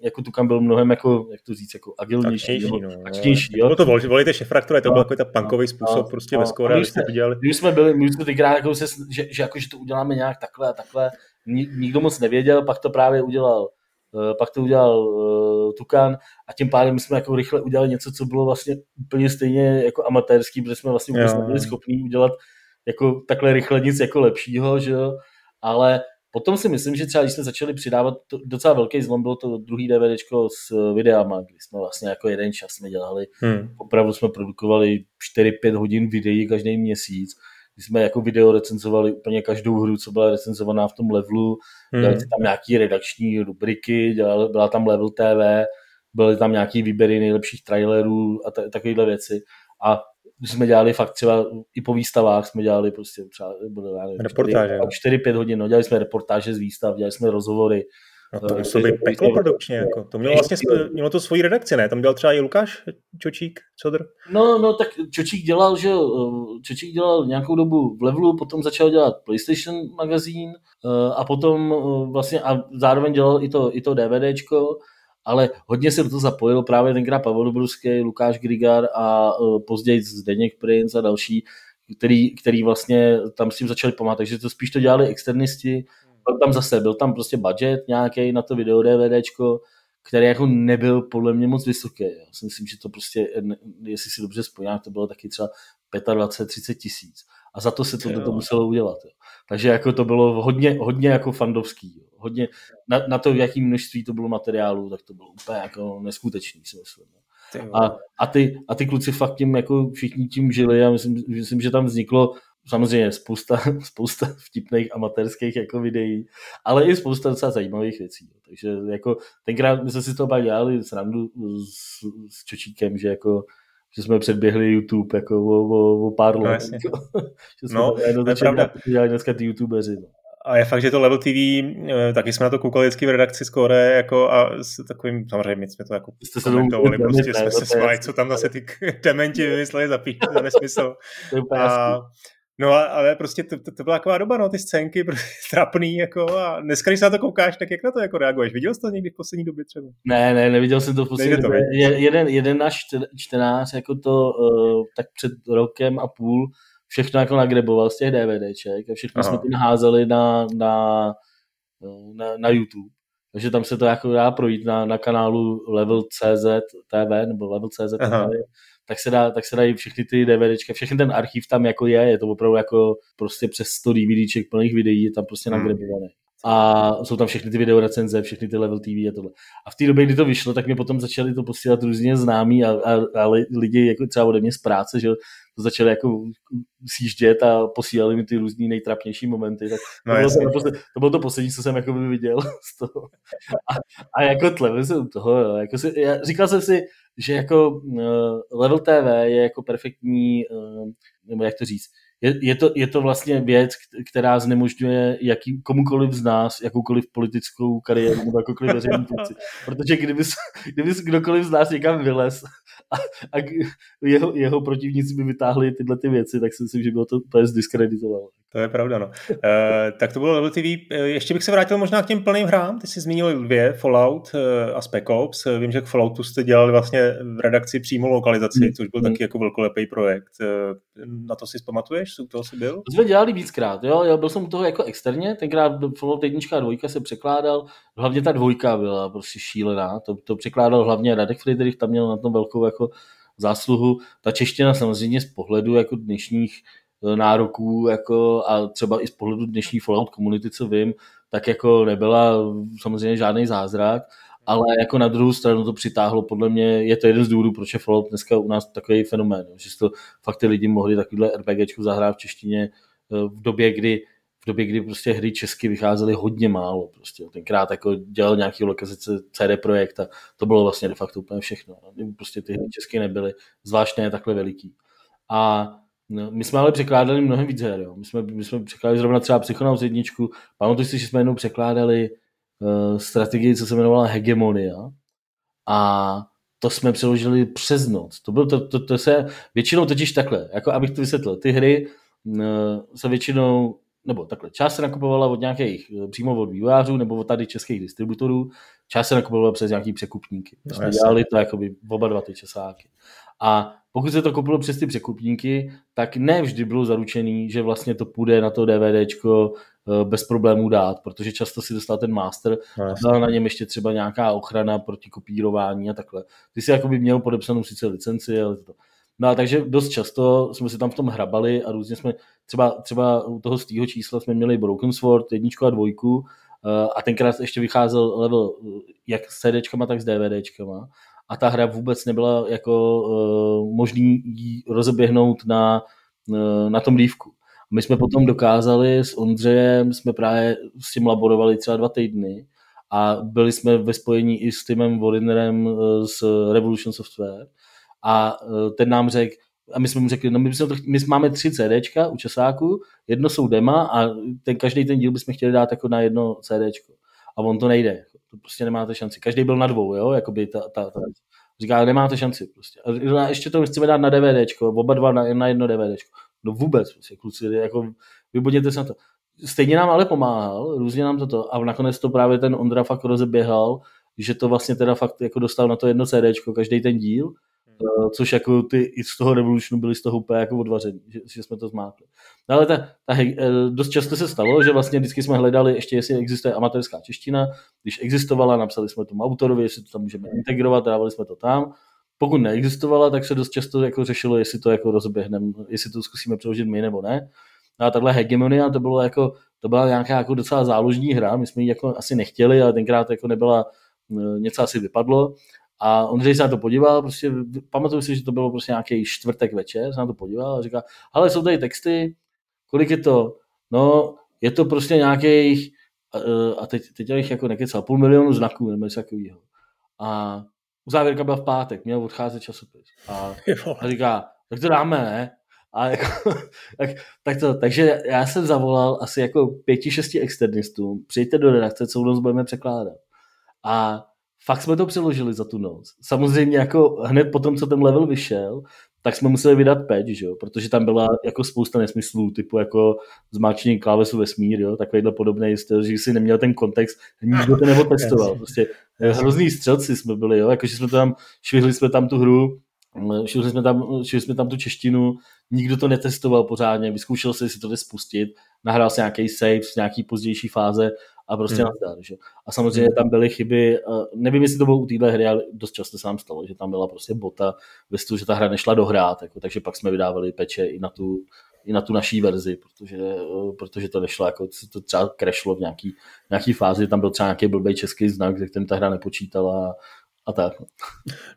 jako Tukan byl mnohem jako, jak to říct, jako agilnější, akčnější, jo, no, akčnější, jo. Bylo to vol, volíte šefraktura, to no, byl takový ta punkový způsob no, prostě no, ve skóre, my, jsme, my jsme byli, my jsme tenkrát jako se, že, že, jako, že to uděláme nějak takhle a takhle, nikdo moc nevěděl, pak to právě udělal Uh, pak to udělal uh, Tukan a tím pádem jsme jako rychle udělali něco, co bylo vlastně úplně stejně jako amatérský, protože jsme vlastně vůbec nebyli schopni udělat jako takhle rychle nic jako lepšího, že jo, ale Potom si myslím, že třeba když jsme začali přidávat, to, docela velký zlom bylo to druhý DVDčko s videama, kdy jsme vlastně jako jeden čas jsme dělali, hmm. opravdu jsme produkovali 4-5 hodin videí každý měsíc, kdy jsme jako video recenzovali úplně každou hru, co byla recenzovaná v tom levelu, hmm. dělali tam nějaký redakční rubriky, dělali, byla tam level TV, byly tam nějaký výběry nejlepších trailerů a t- takovéhle věci. A jsme dělali fakt třeba i po výstavách jsme dělali prostě třeba bylo, nevím, reportáže. 4-5 hodin, no, dělali jsme reportáže z výstav, dělali jsme rozhovory. No to muselo být peklo produkčně, jako. To mělo vlastně, mělo to svoji redakci, ne? Tam dělal třeba i Lukáš Čočík, Codr? No, no, tak Čočík dělal, že Čočík dělal nějakou dobu v Levelu, potom začal dělat PlayStation magazín eh, a potom eh, vlastně a zároveň dělal i to, i to DVDčko ale hodně se do toho zapojil právě tenkrát Pavel Dobruský, Lukáš Grigar a později Zdeněk Prince a další, který, který vlastně tam s tím začali pomáhat, takže to spíš to dělali externisti, byl tam zase, byl tam prostě budget nějaký na to video DVDčko, který jako nebyl podle mě moc vysoký. Já si myslím, že to prostě, jestli si dobře spojím, to bylo taky třeba 25-30 tisíc. A za to se to, to muselo udělat. Jo. Takže jako to bylo hodně, hodně jako fandovský. Jo hodně, na, na to, v jakém množství to bylo materiálu, tak to bylo úplně jako neskutečný, si myslím. No. A, a, ty, a ty kluci fakt tím, jako všichni tím žili a myslím, myslím že tam vzniklo samozřejmě spousta, *laughs* spousta vtipných amatérských jako videí, ale i spousta docela zajímavých věcí. Takže jako tenkrát my jsme si to pak dělali srandu s, s Čočíkem, že jako že jsme předběhli YouTube jako o, o, o pár no, let. Jako, *laughs* že jsme no, to je pravda. dneska ty youtubeři. No a je fakt, že to Level TV, eh, taky jsme na to koukali vždycky v redakci skóre, jako a s takovým, samozřejmě jsme to jako Jste komentovali, prostě jsme se smáli, co tam zase ty *laughs* dementi vymysleli za, píč, za nesmysl. a, No ale prostě to, to, to, byla taková doba, no, ty scénky *laughs* prostě trapný, jako a dneska, když se na to koukáš, tak jak na to jako reaguješ? Viděl jsi to někdy v poslední době třeba? Ne, ne, neviděl jsem to v poslední době. Jeden, jeden náš čtenář, jako to uh, tak před rokem a půl všechno jako nagreboval z těch DVDček a všechno Aha. jsme to naházeli na, na, na, na YouTube. Takže tam se to jako dá projít na, na kanálu Level CZ TV nebo Level CZ TV, tak se, dá, tak se dají všechny ty DVDčka, všechny ten archiv tam jako je, je to opravdu jako prostě přes 100 DVDček plných videí, je tam prostě hmm. nagrebované a jsou tam všechny ty video recenze, všechny ty level TV a tohle. A v té době, kdy to vyšlo, tak mě potom začali to posílat různě známí a, a, a lidi jako třeba ode mě z práce, že to začali jako sjíždět a posílali mi ty různý nejtrapnější momenty. Tak no, to, bylo to, naposled, to bylo to poslední, co jsem jako viděl *laughs* z toho. A, a jako tle, jsem toho, jo. Jako si, já, říkal jsem si, že jako uh, Level TV je jako perfektní, uh, nebo jak to říct, je, je, to, je to vlastně věc, která znemožňuje jaký, komukoliv z nás jakoukoliv politickou kariéru nebo jakoukoliv veřejnou *laughs* funkci. Protože kdyby, kdyby kdokoliv z nás někam vylez a, a jeho, jeho protivníci by vytáhli tyhle ty věci, tak si myslím, že bylo to úplně zdiskreditoval. To je pravda, no. uh, tak to bylo Level TV. Eh, ještě bych se vrátil možná k těm plným hrám. Ty jsi zmínil dvě, Fallout uh, a Spec Ops. Vím, že k Falloutu jste dělali vlastně v redakci přímo lokalizaci, mm. což byl mm. taky jako velkolepý projekt. Na to si pamatuješ? U toho jsi byl? To jsme dělali víckrát, jo. Já byl jsem u toho jako externě. Tenkrát Fallout 1 a 2 se překládal. Hlavně ta dvojka byla prostě šílená. To, to překládal hlavně Radek Friedrich, tam měl na tom velkou jako zásluhu. Ta čeština samozřejmě z pohledu jako dnešních Eh, nároků jako a třeba i z pohledu dnešní Fallout komunity, co vím, tak jako nebyla samozřejmě žádný zázrak, ale jako na druhou stranu to přitáhlo, podle mě je to jeden z důvodů, proč je Fallout dneska u nás takový fenomén, že to fakt ty lidi mohli takovýhle RPGčku zahrát v češtině eh, v době, kdy v době, kdy prostě hry česky vycházely hodně málo. Prostě. Tenkrát jako dělal nějaký lokalizace CD Projekt a to bylo vlastně de facto úplně všechno. Prostě ty hry česky nebyly, zvlášť ne takhle veliký. A No, my jsme ale překládali mnohem víc her. Jo. My, jsme, my jsme překládali zrovna třeba Psychonauts jedničku. Pamatuji si, že jsme jednou překládali uh, strategii, co se jmenovala Hegemonia. A to jsme přeložili přes noc. To, bylo, to, to, to se většinou totiž takhle, jako abych to vysvětlil, ty hry uh, se většinou, nebo takhle, část se nakupovala od nějakých, eh, přímo od vývojářů nebo od tady českých distributorů, část se nakupovala přes nějaký překupníky. No, jsme dělali to jakoby oba dva ty časáky. A pokud se to koupilo přes ty překupníky, tak ne vždy bylo zaručený, že vlastně to půjde na to DVDčko eh, bez problémů dát, protože často si dostal ten master no, a byla na něm ještě třeba nějaká ochrana proti kopírování a takhle. Ty si jakoby měl podepsanou sice licenci, ale to. No a takže dost často jsme si tam v tom hrabali a různě jsme, třeba, třeba u toho z týho čísla jsme měli Broken Sword, jedničku a dvojku eh, a tenkrát ještě vycházel level eh, jak s CDčkama, tak s DVDčkama a ta hra vůbec nebyla jako uh, možný jí rozeběhnout na, uh, na tom dívku. My jsme potom dokázali s Ondřejem, jsme právě s tím laborovali třeba dva týdny a byli jsme ve spojení i s Timem Worinerem z Revolution Software a ten nám řekl, a my jsme mu řekli, no my, to, my máme tři CDčka u časáku, jedno jsou dema a ten, každý ten díl bychom chtěli dát jako na jedno CDčko. A on to nejde to prostě nemáte šanci. Každý byl na dvou, jo, jakoby ta, ta, ta Říká, nemáte šanci prostě. A ještě to chceme dát na DVDčko, oba dva na, na jedno DVDčko. No vůbec, prostě, kluci, jako vybudněte se na to. Stejně nám ale pomáhal, různě nám toto a nakonec to právě ten Ondra fakt rozeběhal, že to vlastně teda fakt jako dostal na to jedno CDčko, každý ten díl což jako ty i z toho Revolutionu byli z toho úplně jako odvaření, že, že jsme to zmátli. No ale ta, ta, eh, dost často se stalo, že vlastně vždycky jsme hledali ještě, jestli existuje amatérská čeština, když existovala, napsali jsme tomu autorovi, jestli to tam můžeme integrovat, dávali jsme to tam. Pokud neexistovala, tak se dost často jako řešilo, jestli to jako rozběhneme, jestli to zkusíme přeložit my nebo ne. No a tahle hegemonia, to bylo jako, to byla nějaká jako docela záložní hra, my jsme ji jako asi nechtěli, ale tenkrát jako nebyla, eh, něco asi vypadlo a on se na to podíval, prostě pamatuju si, že to bylo prostě nějaký čtvrtek večer, se na to podíval a říká, ale jsou tady texty, kolik je to? No, je to prostě nějakých, a teď, teď jich jako nekecal, půl milionu znaků nebo něco takového. A závěrka byla v pátek, měl odcházet časopis. A, *laughs* a říká, tak to dáme, ne? A jako, *laughs* tak, tak to, takže já jsem zavolal asi jako pěti, šesti externistům, přijďte do redakce, co noc budeme překládat. A fakt jsme to přeložili za tu noc. Samozřejmě jako hned po tom, co ten level vyšel, tak jsme museli vydat patch, že jo? protože tam byla jako spousta nesmyslů, typu jako zmáčení klávesu vesmír, jo? takovýhle podobný styl, že si neměl ten kontext, nikdo to neotestoval. Prostě hrozný střelci jsme byli, jo? Jako, že jsme tam, švihli jsme tam tu hru, švihli jsme tam, švihli jsme tam tu češtinu, nikdo to netestoval pořádně, vyzkoušel se, jestli to jde spustit, nahrál se nějaký save z nějaký pozdější fáze a prostě hmm. nazdar. Že? A samozřejmě tam byly chyby, nevím, jestli to bylo u téhle hry, ale dost často se nám stalo, že tam byla prostě bota ve stylu, že ta hra nešla dohrát, jako, takže pak jsme vydávali peče i na tu, i na tu naší verzi, protože, protože to nešlo, jako to třeba crashlo v nějaký, nějaký fázi, tam byl třeba nějaký blbý český znak, ze kterým ta hra nepočítala a tak.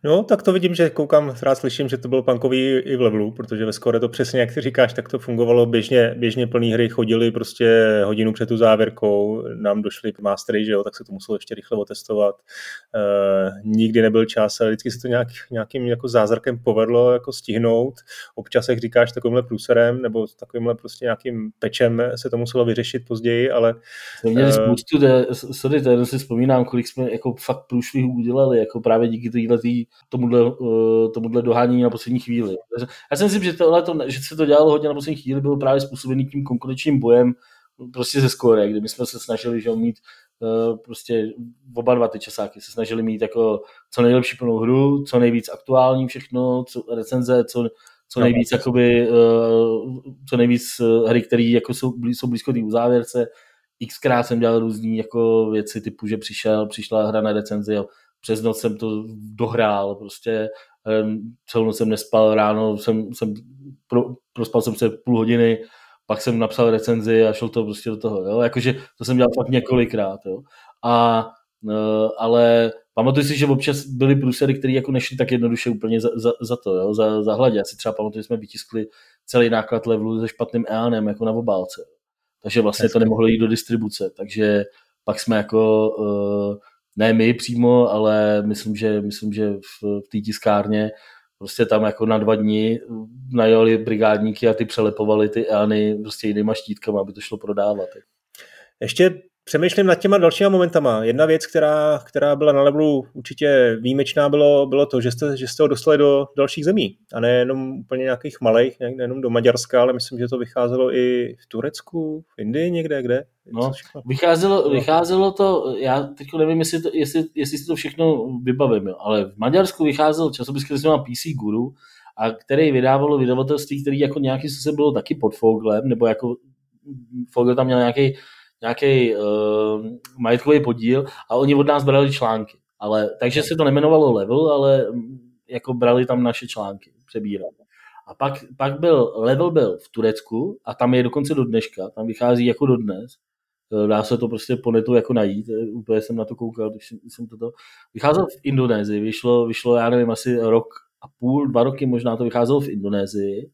No, tak to vidím, že koukám, rád slyším, že to bylo punkový i v levelu, protože ve skore to přesně, jak ty říkáš, tak to fungovalo běžně, běžně plný hry, chodili prostě hodinu před tu závěrkou, nám došly mastery, že jo, tak se to muselo ještě rychle otestovat. E, nikdy nebyl čas, ale vždycky se to nějak, nějakým jako zázrakem povedlo jako stihnout. Občas, jak říkáš, takovýmhle průserem nebo takovýmhle prostě nějakým pečem se to muselo vyřešit později, ale... Měli uh, spoustu, de, sorry, to si vzpomínám, kolik jsme jako fakt průšvihů udělali, jako jako právě díky týhle, tý, tomuhle, uh, tomuhle dohánění na poslední chvíli. Já si myslím, že, tohle to, že se to dělalo hodně na poslední chvíli, bylo právě způsobený tím konkurenčním bojem prostě ze skóre, kdy my jsme se snažili že mít uh, prostě oba dva ty časáky se snažili mít jako co nejlepší plnou hru, co nejvíc aktuální všechno, co, recenze, co, co nejvíc, jakoby, uh, co nejvíc hry, které jako jsou, jsou blízko té uzávěrce. Xkrát jsem dělal různé jako věci typu, že přišel, přišla hra na recenzi a přes noc jsem to dohrál, prostě celou noc jsem nespal, ráno jsem, jsem pro, prospal jsem se půl hodiny, pak jsem napsal recenzi a šel to prostě do toho, jo? jakože to jsem dělal fakt několikrát, jo? A, e, ale pamatuju si, že občas byly průsery, které jako nešly tak jednoduše úplně za, za, za to, jo? Za, za hladě. Já si třeba pamatuju, že jsme vytiskli celý náklad levelu se špatným EANem jako na obálce. Takže vlastně to nemohlo jít do distribuce, takže pak jsme jako uh, ne my přímo, ale myslím, že, myslím, že v, v té tiskárně prostě tam jako na dva dny najali brigádníky a ty přelepovali ty EANy prostě jinýma štítkama, aby to šlo prodávat. Ještě přemýšlím nad těma dalšíma momentama. Jedna věc, která, která byla na levelu určitě výjimečná, bylo, bylo to, že jste, že jste ho dostali do dalších zemí. A ne jenom úplně nějakých malých, nejenom do Maďarska, ale myslím, že to vycházelo i v Turecku, v Indii někde, kde. No, vycházelo, vycházelo to, já teď nevím, jestli, to, jestli, jestli si to všechno vybavím, jo, ale v Maďarsku vycházel časopis, který se PC Guru, a který vydávalo vydavatelství, který jako nějaký se bylo taky pod Foglem, nebo jako Fogel tam měl nějaký nějaký uh, majetkový podíl a oni od nás brali články. Ale, takže se to nemenovalo level, ale mm, jako brali tam naše články, přebírali. A pak, pak byl, level byl v Turecku a tam je dokonce do dneška, tam vychází jako do dnes. Eh, dá se to prostě po netu jako najít, eh, úplně jsem na to koukal, když jsem, jsem toto. Vycházel v Indonésii, vyšlo, vyšlo, já nevím, asi rok a půl, dva roky možná to vycházelo v Indonésii.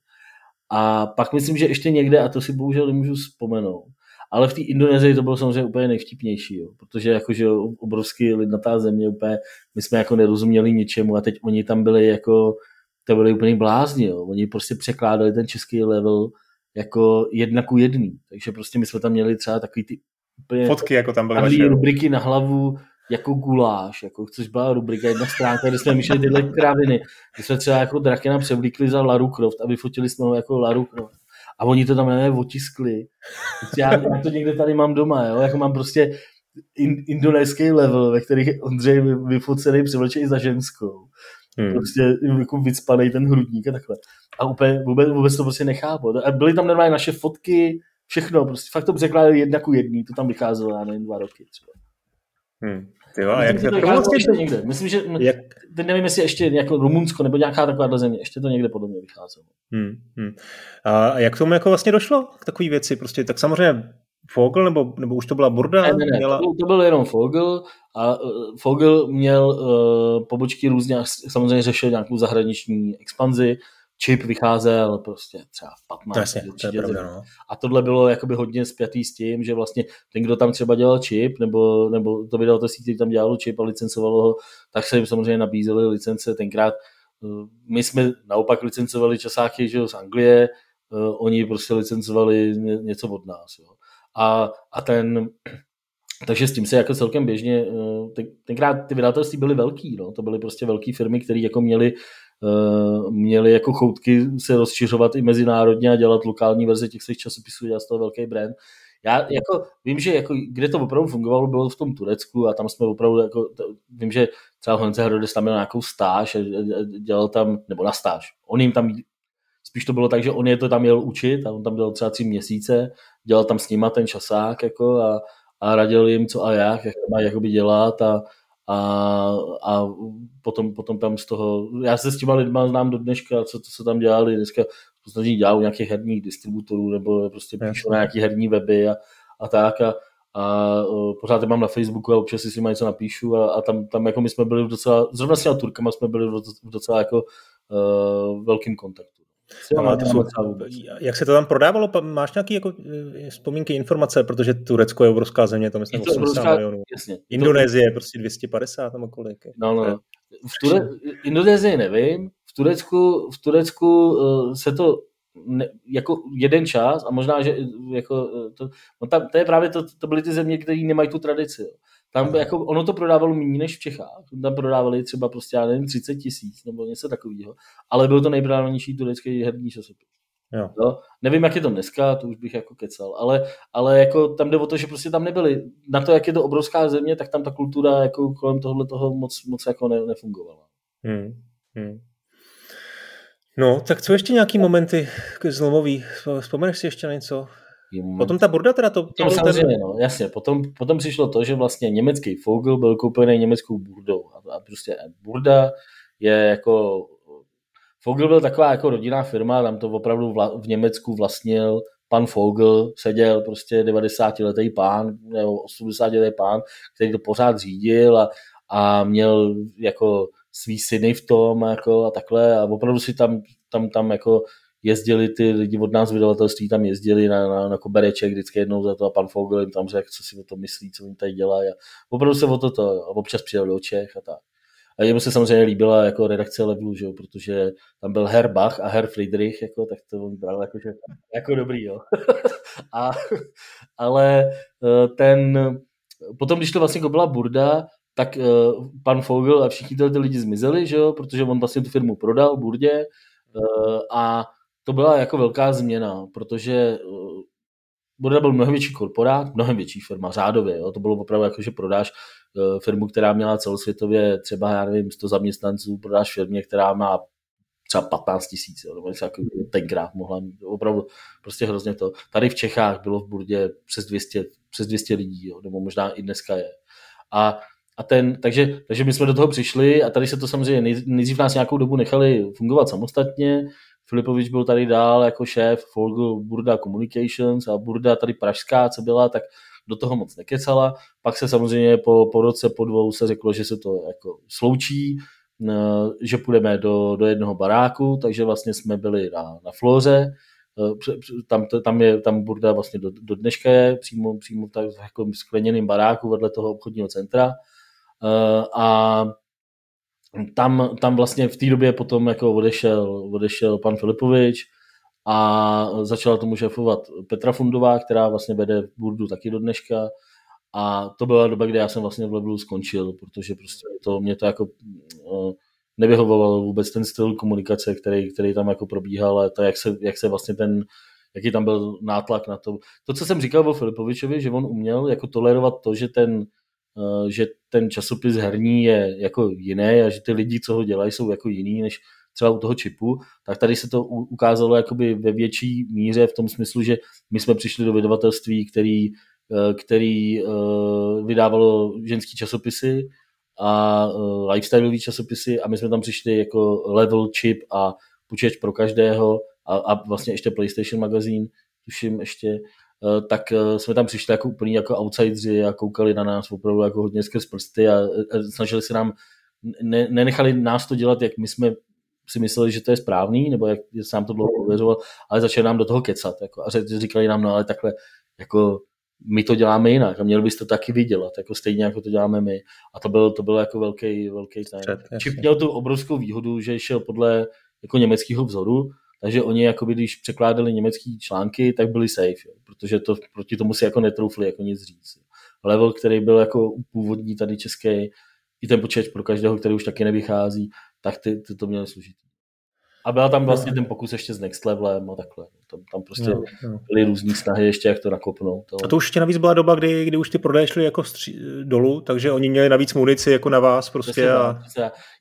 A pak myslím, že ještě někde, a to si bohužel nemůžu vzpomenout, ale v té Indonésii to bylo samozřejmě úplně nejvtipnější, jo, protože jakože obrovský lidnatá země, úplně, my jsme jako nerozuměli ničemu a teď oni tam byli jako, to byli úplně blázni, jo. oni prostě překládali ten český level jako jedna ku jedný, takže prostě my jsme tam měli třeba takový ty úplně fotky, jako tam byly vaše. rubriky na hlavu, jako guláš, jako což byla rubrika jedna stránka, kde jsme myšli tyhle kráviny, kde jsme třeba jako Drakena převlíkli za Laru Croft a vyfotili jsme ho jako Laru Croft a oni to tam nevím, otiskli. Já, já to někde tady mám doma, jo? jako mám prostě in, indonéský level, ve kterých Ondřej vyfocený převlečený za ženskou. Hmm. Prostě jako vycpanej ten hrudník a takhle. A úplně, vůbec, vůbec to prostě nechápu. A byly tam normálně naše fotky, všechno, prostě fakt to překládali jedna ku jedný, to tam vycházelo, já nevím, dva roky třeba. Hmm. Jo, a jak to, to vlastně ještě někde. Myslím, že jak... teď nevím, jestli ještě jako Rumunsko nebo nějaká taková země, ještě to někde podobně vycházelo. Hmm, hmm. A jak tomu jako vlastně došlo k takové věci? Prostě tak samozřejmě Fogel, nebo, nebo už to byla Burda? Ne, ne, ne, měla... to, byl, to byl jenom Fogel a uh, Fogel měl uh, pobočky různě, samozřejmě řešil nějakou zahraniční expanzi, čip vycházel prostě třeba v 15. Jasně, to je pravda, no. A tohle bylo jakoby hodně spjatý s tím, že vlastně ten, kdo tam třeba dělal čip, nebo, nebo to vydavatelství, který tam dělalo čip a licencovalo ho, tak se jim samozřejmě nabízely licence. Tenkrát eh, my jsme naopak licencovali časáky že z Anglie, uh, oni prostě licencovali něco od nás. Jo. A, a ten, takže s tím se jako celkem běžně, eh, tenkrát ty vydavatelství byly velký, no, to byly prostě velké firmy, které jako měly Eh, měli jako choutky se rozšiřovat i mezinárodně a dělat lokální verze těch svých časopisů, dělat z toho velký brand. Já jako, vím, že jako, kde to opravdu fungovalo, bylo v tom Turecku a tam jsme opravdu, jako, vím, že třeba Honce Hrodes tam měl nějakou stáž a dělal tam, nebo na stáž. On jim tam, spíš to bylo tak, že on je to tam měl učit a on tam dělal třeba tři měsíce, dělal tam s nima ten časák jako a, a radil jim co a jak, jak to mají jakoby dělat a, a, a potom, potom tam z toho, já se s těma lidma znám do dneška, co, co tam dělali, dneska snaží dělat nějakých herních distributorů nebo prostě píšou na nějaký herní weby a, a tak a, a pořád je mám na Facebooku a občas si s nimi něco napíšu a, a tam, tam jako my jsme byli v docela, zrovna s těma Turkama jsme byli v docela jako uh, velkým kontaktu. Ale to jsou, jak se to tam prodávalo? Máš nějaké jako eh, vzpomínky, informace, protože Turecko je obrovská země, to myslím je to 80 obrovská, milionů. Jasně. Indonésie je prostě 250 nebo kolik. No, no. V Ture- Indonésii nevím, v Turecku, v Turecku uh, se to ne, jako jeden čas a možná, že jako to, no tam, to je právě to, to byly ty země, které nemají tu tradici. Jo. Tam Aha. jako, ono to prodávalo méně než v Čechách. Tam prodávali třeba prostě, já nevím, 30 tisíc nebo něco takového. Ale byl to nejprodávanější turecký herní časopis. Jo. Jo? Nevím, jak je to dneska, to už bych jako kecal, ale, ale jako tam jde o to, že prostě tam nebyli. Na to, jak je to obrovská země, tak tam ta kultura jako kolem tohle toho moc, moc jako ne, nefungovala. Hmm. Hmm. No, tak co ještě nějaký momenty zlomový? Vzpomeneš si ještě na něco? Jim... Potom ta burda teda to... to no, samozřejmě, ten... no, jasně. Potom, potom přišlo to, že vlastně německý Vogel byl koupený německou burdou. A, a prostě burda je jako... Vogel byl taková jako rodinná firma, tam to opravdu vla, v Německu vlastnil pan Vogel, seděl prostě 90-letý pán, nebo 80-letý pán, který to pořád řídil a, a měl jako svý syny v tom jako a takhle a opravdu si tam, tam, tam jako jezdili ty lidi od nás vydavatelství, tam jezdili na, na, na kobereček vždycky jednou za to a pan Fogel jim tam řekl, co si o to myslí, co oni tady dělají a opravdu se o to, to a občas přijel do Čech a tak. A jemu se samozřejmě líbila jako redakce levelu, že jo, protože tam byl Herr Bach a Herr Friedrich, jako, tak to on bral jako, že, jako dobrý, jo. *laughs* a, ale eh, ten, potom, když to vlastně byla burda, tak uh, pan Fogel a všichni ty lidi zmizeli, že jo, protože on vlastně tu firmu prodal Burdě uh, a to byla jako velká změna, protože uh, Burda byl mnohem větší korporát, mnohem větší firma, řádově, jo, to bylo opravdu jako, že prodáš uh, firmu, která měla celosvětově třeba, já nevím, 100 zaměstnanců, prodáš firmě, která má třeba 15 tisíc, nebo něco jako tenkrát mohla mít, opravdu prostě hrozně to. Tady v Čechách bylo v Burdě přes 200, přes 200 lidí, jo, nebo možná i dneska je. A a ten, takže, takže my jsme do toho přišli a tady se to samozřejmě nejdřív nás nějakou dobu nechali fungovat samostatně. Filipovič byl tady dál jako šéf Folgu Burda Communications a Burda tady pražská, co byla, tak do toho moc nekecala. Pak se samozřejmě po, po roce, po dvou se řeklo, že se to jako sloučí, že půjdeme do, do jednoho baráku, takže vlastně jsme byli na, na Floře, tam, tam, je, tam Burda vlastně do, do dneška je, přímo, přímo tak jako skleněným baráku vedle toho obchodního centra. Eh, a tam, tam vlastně v té době potom jako odešel, odešel pan Filipovič a začala tomu šéfovat Petra Fundová, která vlastně vede Burdu taky do dneška a to byla doba, kdy já jsem vlastně v levelu skončil, protože prostě to, mě to jako eh, nevyhovovalo vůbec ten styl komunikace, který, který tam jako probíhal a to, jak se, jak se vlastně ten, jaký tam byl nátlak na to. To, co jsem říkal o Filipovičovi, že on uměl jako tolerovat to, že ten že ten časopis herní je jako jiný a že ty lidi, co ho dělají, jsou jako jiný než třeba u toho čipu, tak tady se to ukázalo jakoby ve větší míře v tom smyslu, že my jsme přišli do vydavatelství, který, eh, který eh, vydávalo ženský časopisy a lifestyleové časopisy a my jsme tam přišli jako level chip a počítač pro každého a, a vlastně ještě PlayStation magazín, tuším ještě, Eh, tak eh, jsme tam přišli jako úplný jako outsideri a koukali na nás opravdu jako hodně skrz prsty a snažili se nám, ne, nenechali nás to dělat, jak my jsme si mysleli, že to je správný, nebo jak se nám to bylo pověřovat, ale začali nám do toho kecat. Jako, a říkali nám, no ale takhle, jako my to děláme jinak a měli byste to taky vydělat, jako stejně jako to děláme my. A to byl, to byl jako velký, velký ten. Čip měl tu obrovskou výhodu, že šel podle jako německého vzoru, takže oni, jakoby, když překládali německé články, tak byli safe, jo, protože to proti tomu si jako netroufli jako nic říct. Level, který byl jako původní tady český, i ten počítač pro každého, který už taky nevychází, tak ty, ty to měli složitý. A byla tam vlastně ten pokus ještě s Next Levelem a takhle. Tam, tam prostě no, no. byly různé snahy ještě, jak to nakopnout. To... A to už ještě navíc byla doba, kdy, kdy už ty prodeje šly jako stří, dolů, takže oni měli navíc munici jako na vás prostě. A...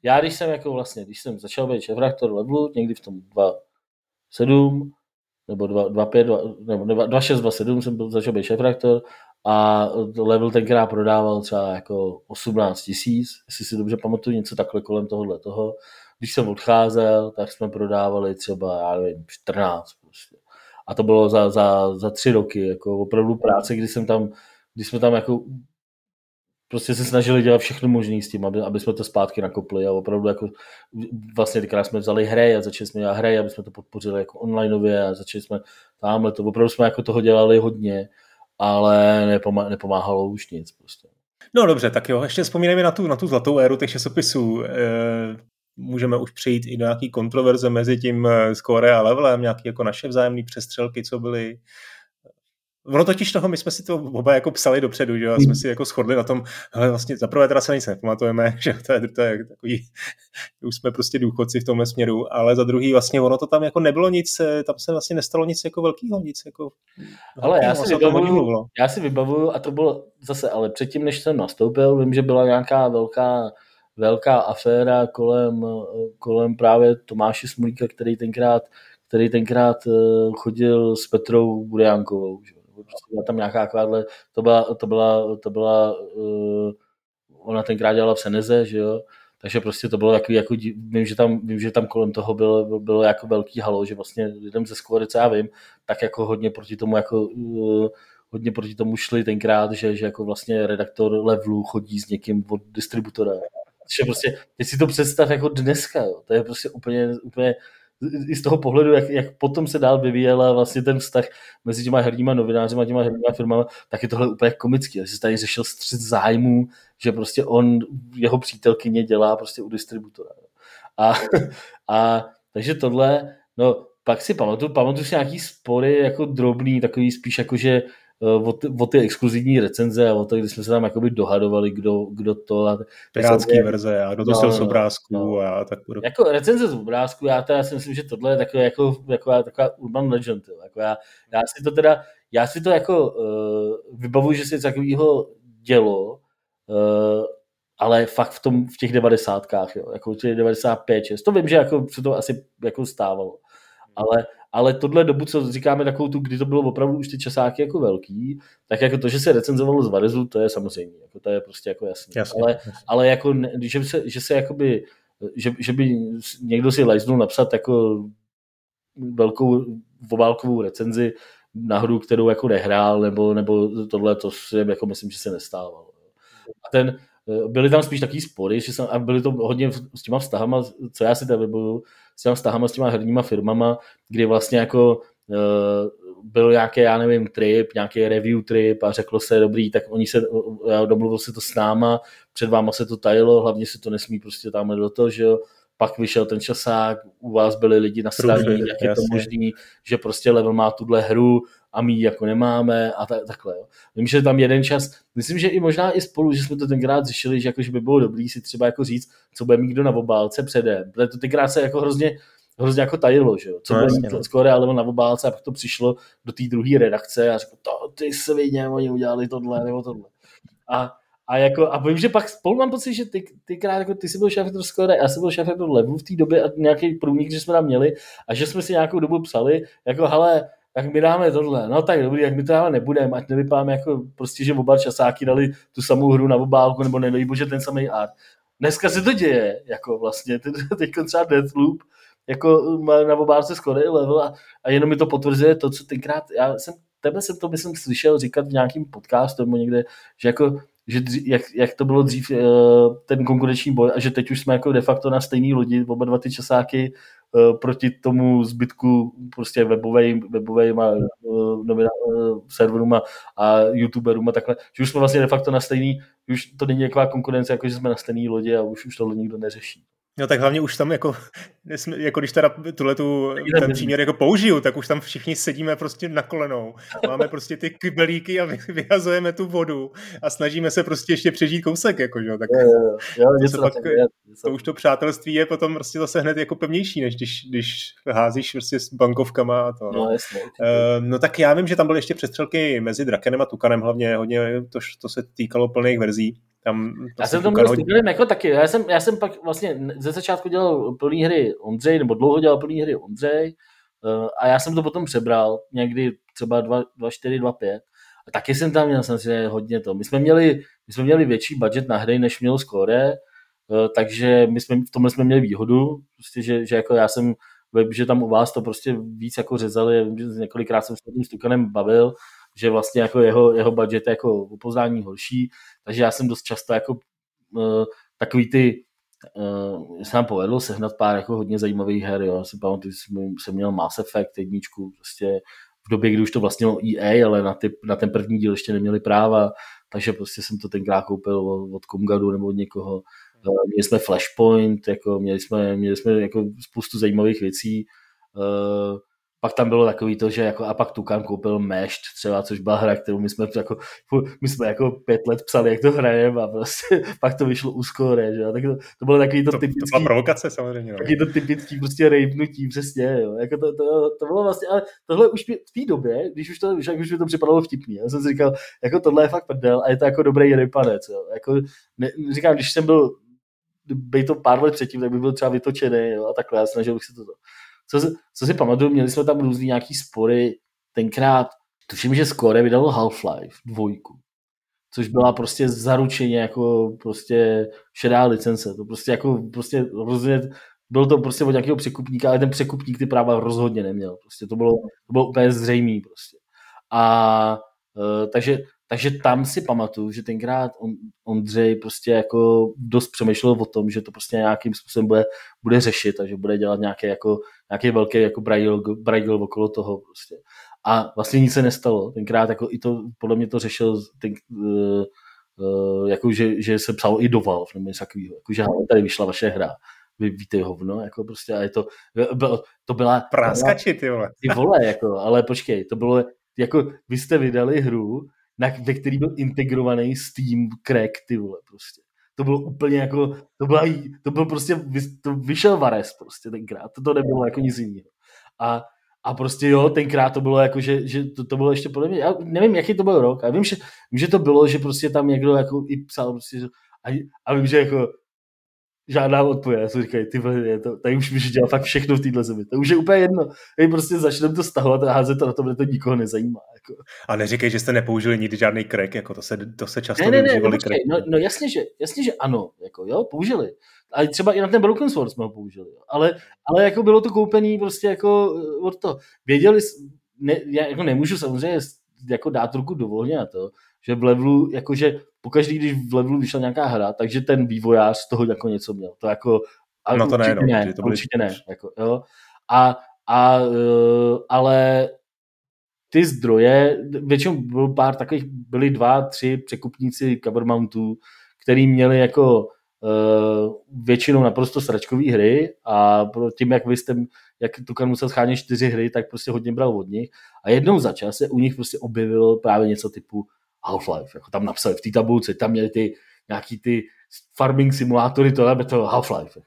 Já když jsem jako vlastně, když jsem začal být šéf levelu, někdy v tom 2, 7 nebo 2, 2, 5, 2, nebo 2, 2 6, 2, 7 jsem byl, začal být šéf a level tenkrát prodával třeba jako 18 tisíc, jestli si dobře pamatuju, něco takhle kolem tohohle toho. Když jsem odcházel, tak jsme prodávali třeba, já nevím, 14 prostě. A to bylo za, za, za tři roky, jako opravdu práce, kdy jsem tam, když jsme tam jako prostě se snažili dělat všechno možné s tím, aby, aby jsme to zpátky nakopli a opravdu jako vlastně tenkrát jsme vzali hry a začali jsme dělat hry, aby jsme to podpořili jako onlineově a začali jsme tamhle to, opravdu jsme jako toho dělali hodně, ale nepomá, nepomáhalo už nic prostě. No dobře, tak jo, ještě vzpomínáme na tu, na tu zlatou éru těch časopisů. E, můžeme už přejít i do nějaký kontroverze mezi tím eh, Score a Levelem, nějaký jako naše vzájemné přestřelky, co byly. Ono totiž toho, my jsme si to oba jako psali dopředu, že jo, a jsme hmm. si jako shodli na tom, ale vlastně za prvé teda se nic nepamatujeme, *laughs* že to je, to je takový, *laughs* už jsme prostě důchodci v tomhle směru, ale za druhý vlastně ono to tam jako nebylo nic, eh, tam se vlastně nestalo nic jako velkého, nic jako... Ale já si, vybavuju, já si vybavuju, a to bylo zase, ale předtím, než jsem nastoupil, vím, že byla nějaká velká velká aféra kolem, kolem právě Tomáše Smolíka, který tenkrát, který tenkrát eh, chodil s Petrou Budejánkovou. Že? Prostě byla tam nějaká takováhle, to byla, to byla, to byla uh, ona tenkrát dělala v Seneze, že jo, takže prostě to bylo takový, jako, vím, že tam, vím, že tam kolem toho bylo, bylo jako velký halo, že vlastně lidem ze Skvory, co já vím, tak jako hodně proti tomu jako uh, hodně proti tomu šli tenkrát, že, že jako vlastně redaktor levelu chodí s někým od distributora. Že prostě, teď si to představ jako dneska, jo. to je prostě úplně, úplně i z toho pohledu, jak, jak potom se dál vyvíjela vlastně ten vztah mezi těma herníma novináři a těma herníma firmama, tak je tohle úplně komický. Že se tady řešil střed zájmů, že prostě on, jeho přítelkyně dělá prostě u distributora. A, *laughs* a takže tohle, no pak si pamatuju, pamatuju si nějaký spory jako drobný, takový spíš jako, že o ty, o ty exkluzivní recenze a o to, kdy jsme se tam jakoby dohadovali, kdo, kdo to... A Pirátský je, verze a kdo to no, z no, obrázků no. a tak bude. Jako recenze z obrázků, já teda si myslím, že tohle je takové jako, jako taková urban legend. Jo. Jako já, já, si to teda, já si to jako uh, vybavuji, že se něco takového dělo, uh, ale fakt v, tom, v těch devadesátkách, jo, jako těch 95, 6. To vím, že jako se to asi jako stávalo. Ale, ale tohle dobu, co říkáme takovou tu, kdy to bylo opravdu už ty časáky jako velký, tak jako to, že se recenzovalo z Varezu, to je samozřejmě, jako to je prostě jako jasné. Jasně, ale, jasně. ale jako, že se, že se jakoby, že, že by někdo si lajznul napsat jako velkou obálkovou recenzi na hru, kterou jako nehrál, nebo, nebo tohle, to si jako myslím, že se nestávalo. A ten, byly tam spíš takový spory, že jsem, a byly to hodně s těma vztahama, co já si tady vybavuju, s těma vztahama s těma herníma firmama, kdy vlastně jako uh, byl nějaký, já nevím, trip, nějaký review trip a řeklo se, dobrý, tak oni se, domluvil se to s náma, před váma se to tajilo, hlavně se to nesmí prostě tam do toho, že jo, pak vyšel ten časák, u vás byli lidi na straně, jak je to možný, že prostě level má tuhle hru a my ji jako nemáme a ta, takhle. Jo. Vím, že tam jeden čas, myslím, že i možná i spolu, že jsme to tenkrát řešili, že, jako, že by bylo dobrý si třeba jako říct, co bude mít kdo na obálce předem. Protože to tenkrát se jako hrozně, hrozně jako tajilo, že jo. Co no, bude mít no. skoro ale na obálce a pak to přišlo do té druhé redakce a řekl, to ty svině, oni udělali tohle nebo tohle. A a, jako, a vím, že pak spolu mám pocit, že ty, ty, krát, jako ty jsi byl šéf Skore, já jsem byl šéf Levu v té době a nějaký průnik, že jsme tam měli a že jsme si nějakou dobu psali, jako hele, tak my dáme tohle. No tak dobrý, jak my to dáme nebudeme, ať nevypadáme jako prostě, že oba časáky dali tu samou hru na obálku, nebo nedej bože ten samý art. Dneska se to děje, jako vlastně, teď *laughs* třeba Deathloop, jako na obálce skoro level a, a jenom mi to potvrzuje to, co tenkrát, já jsem, tebe jsem to myslím slyšel říkat v nějakém podcastu nebo někde, že jako že dří, jak, jak, to bylo dřív eh, ten konkurenční boj a že teď už jsme jako de facto na stejný lodi, oba dva ty časáky eh, proti tomu zbytku prostě webovým, webovým a novina, eh, serverům a, a youtuberům a takhle, že už jsme vlastně de facto na stejný, už to není nějaká konkurence, jako že jsme na stejný lodi a už, už tohle nikdo neřeší. No tak hlavně už tam jako, *laughs* jako když teda tuhle tu, ten příměr jako použiju, tak už tam všichni sedíme prostě na kolenou. Máme prostě ty kybelíky a *laughs* vyhazujeme tu vodu a snažíme se prostě ještě přežít kousek, jako, že? tak jo, jo, jo, to, to, pak, to už to přátelství je potom prostě zase hned jako pevnější, než když, když házíš prostě s bankovkama a to. No, no, jasně, uh, no tak já vím, že tam byly ještě přestřelky mezi Drakenem a Tukanem hlavně hodně, to, to se týkalo plných verzí. Tam, já jsem to měl hodně... jako taky. Já jsem, já jsem pak vlastně ze začátku dělal plný hry Ondřej, nebo dlouho dělal plný hry Ondřej, uh, a já jsem to potom přebral někdy třeba 2.4, 2.5 A taky jsem tam měl samozřejmě hodně to. My jsme měli, my jsme měli větší budget na hry, než měl Score, takže my jsme, v tomhle jsme měli výhodu, prostě, že, že jako já jsem že tam u vás to prostě víc jako řezali, několikrát jsem se s tím Stukanem bavil, že vlastně jako jeho, jeho budget je jako upoznání horší, takže já jsem dost často jako uh, takový ty uh, se nám povedlo sehnat pár jako hodně zajímavých her, jo. Si pamatuju, že jsem měl Mass Effect jedničku, prostě v době, kdy už to vlastně EA, ale na, ty, na ten první díl ještě neměli práva, takže prostě jsem to tenkrát koupil od, od Kumgadu nebo od někoho. Uh, měli jsme Flashpoint, jako měli jsme, měli jsme jako spoustu zajímavých věcí. Uh, pak tam bylo takový to, že jako, a pak Tukan koupil Mešt třeba, což byla hra, kterou my jsme jako, my jsme jako pět let psali, jak to hrajeme a prostě *laughs* pak to vyšlo úskore, že tak to, to bylo takový to, to typický. To byla provokace samozřejmě. No. Takový to typický prostě rejpnutí, přesně, jo. Jako to, to, to, bylo vlastně, ale tohle už v té době, když už to, už mi to připadalo vtipný, já jsem si říkal, jako tohle je fakt prdel a je to jako dobrý rypanec, jo. Jako, ne, říkám, když jsem byl by to pár let předtím, tak by byl třeba vytočený jo, a takhle, já snažil bych se to co, co si pamatuju, měli jsme tam různý nějaký spory, tenkrát, tuším, že Score vydalo Half-Life dvojku, což byla prostě zaručeně jako prostě šedá licence, to prostě jako prostě rozhodně, byl to prostě od nějakého překupníka, ale ten překupník ty práva rozhodně neměl, prostě to bylo, to bylo úplně zřejmý prostě. A uh, takže takže tam si pamatuju, že tenkrát on, Ondřej prostě jako dost přemýšlel o tom, že to prostě nějakým způsobem bude, bude řešit a že bude dělat nějaký, jako, nějaký velký jako brajgl okolo toho prostě. A vlastně nic se nestalo. Tenkrát jako i to, podle mě to řešil ten, uh, uh, jako že, že, se psalo i do Valve nebo něco takového. Jako, že tady vyšla vaše hra vy víte hovno, jako prostě, a je to, to byla... Práskači, ty vole. Ty vole, jako, ale počkej, to bylo, jako, vy jste vydali hru, na, ve který byl integrovaný Steam crack, ty vole, prostě. To bylo úplně jako, to, byla, to byl prostě, to vyšel Vares prostě tenkrát, to, to nebylo jako nic jiného. A, a prostě jo, tenkrát to bylo jako, že, že to, to bylo ještě podle mě, já nevím, jaký to byl rok, a vím, že, vím, že to bylo, že prostě tam někdo jako i psal prostě, a, a vím, že jako žádná odpověď. Já jsem říkal, ty vole, to, tady už můžeš dělat fakt všechno v téhle zemi. To už je úplně jedno. Tady prostě začneme to stahovat a házet to na to, to nikoho nezajímá. Jako. A neříkej, že jste nepoužili nikdy žádný crack, jako to se, to se často ne, ne, ne, ne no, no, jasně, že, jasně, že ano, jako jo, použili. A třeba i na ten Broken Sword jsme ho použili. Jo. Ale, ale jako bylo to koupený prostě jako eh, od to. Věděli, ne, já jako nemůžu samozřejmě jako dát ruku do volně na to, že v levelu, jakože pokaždý, když v levelu vyšla nějaká hra, takže ten vývojář z toho jako něco měl. To jako, a no to ne, no, ne, to určitě ne. Jako, jo. A, a, uh, ale ty zdroje, většinou byl pár takových, byly dva, tři překupníci cover mountů, který měli jako uh, většinou naprosto sračkové hry a tím, jak vy jste, jak Tukan musel schánět čtyři hry, tak prostě hodně bral od nich. A jednou za čas se u nich prostě objevilo právě něco typu Half-Life. Jako tam napsali v té tabulce, tam měli ty nějaký ty farming simulátory, to je to Half-Life.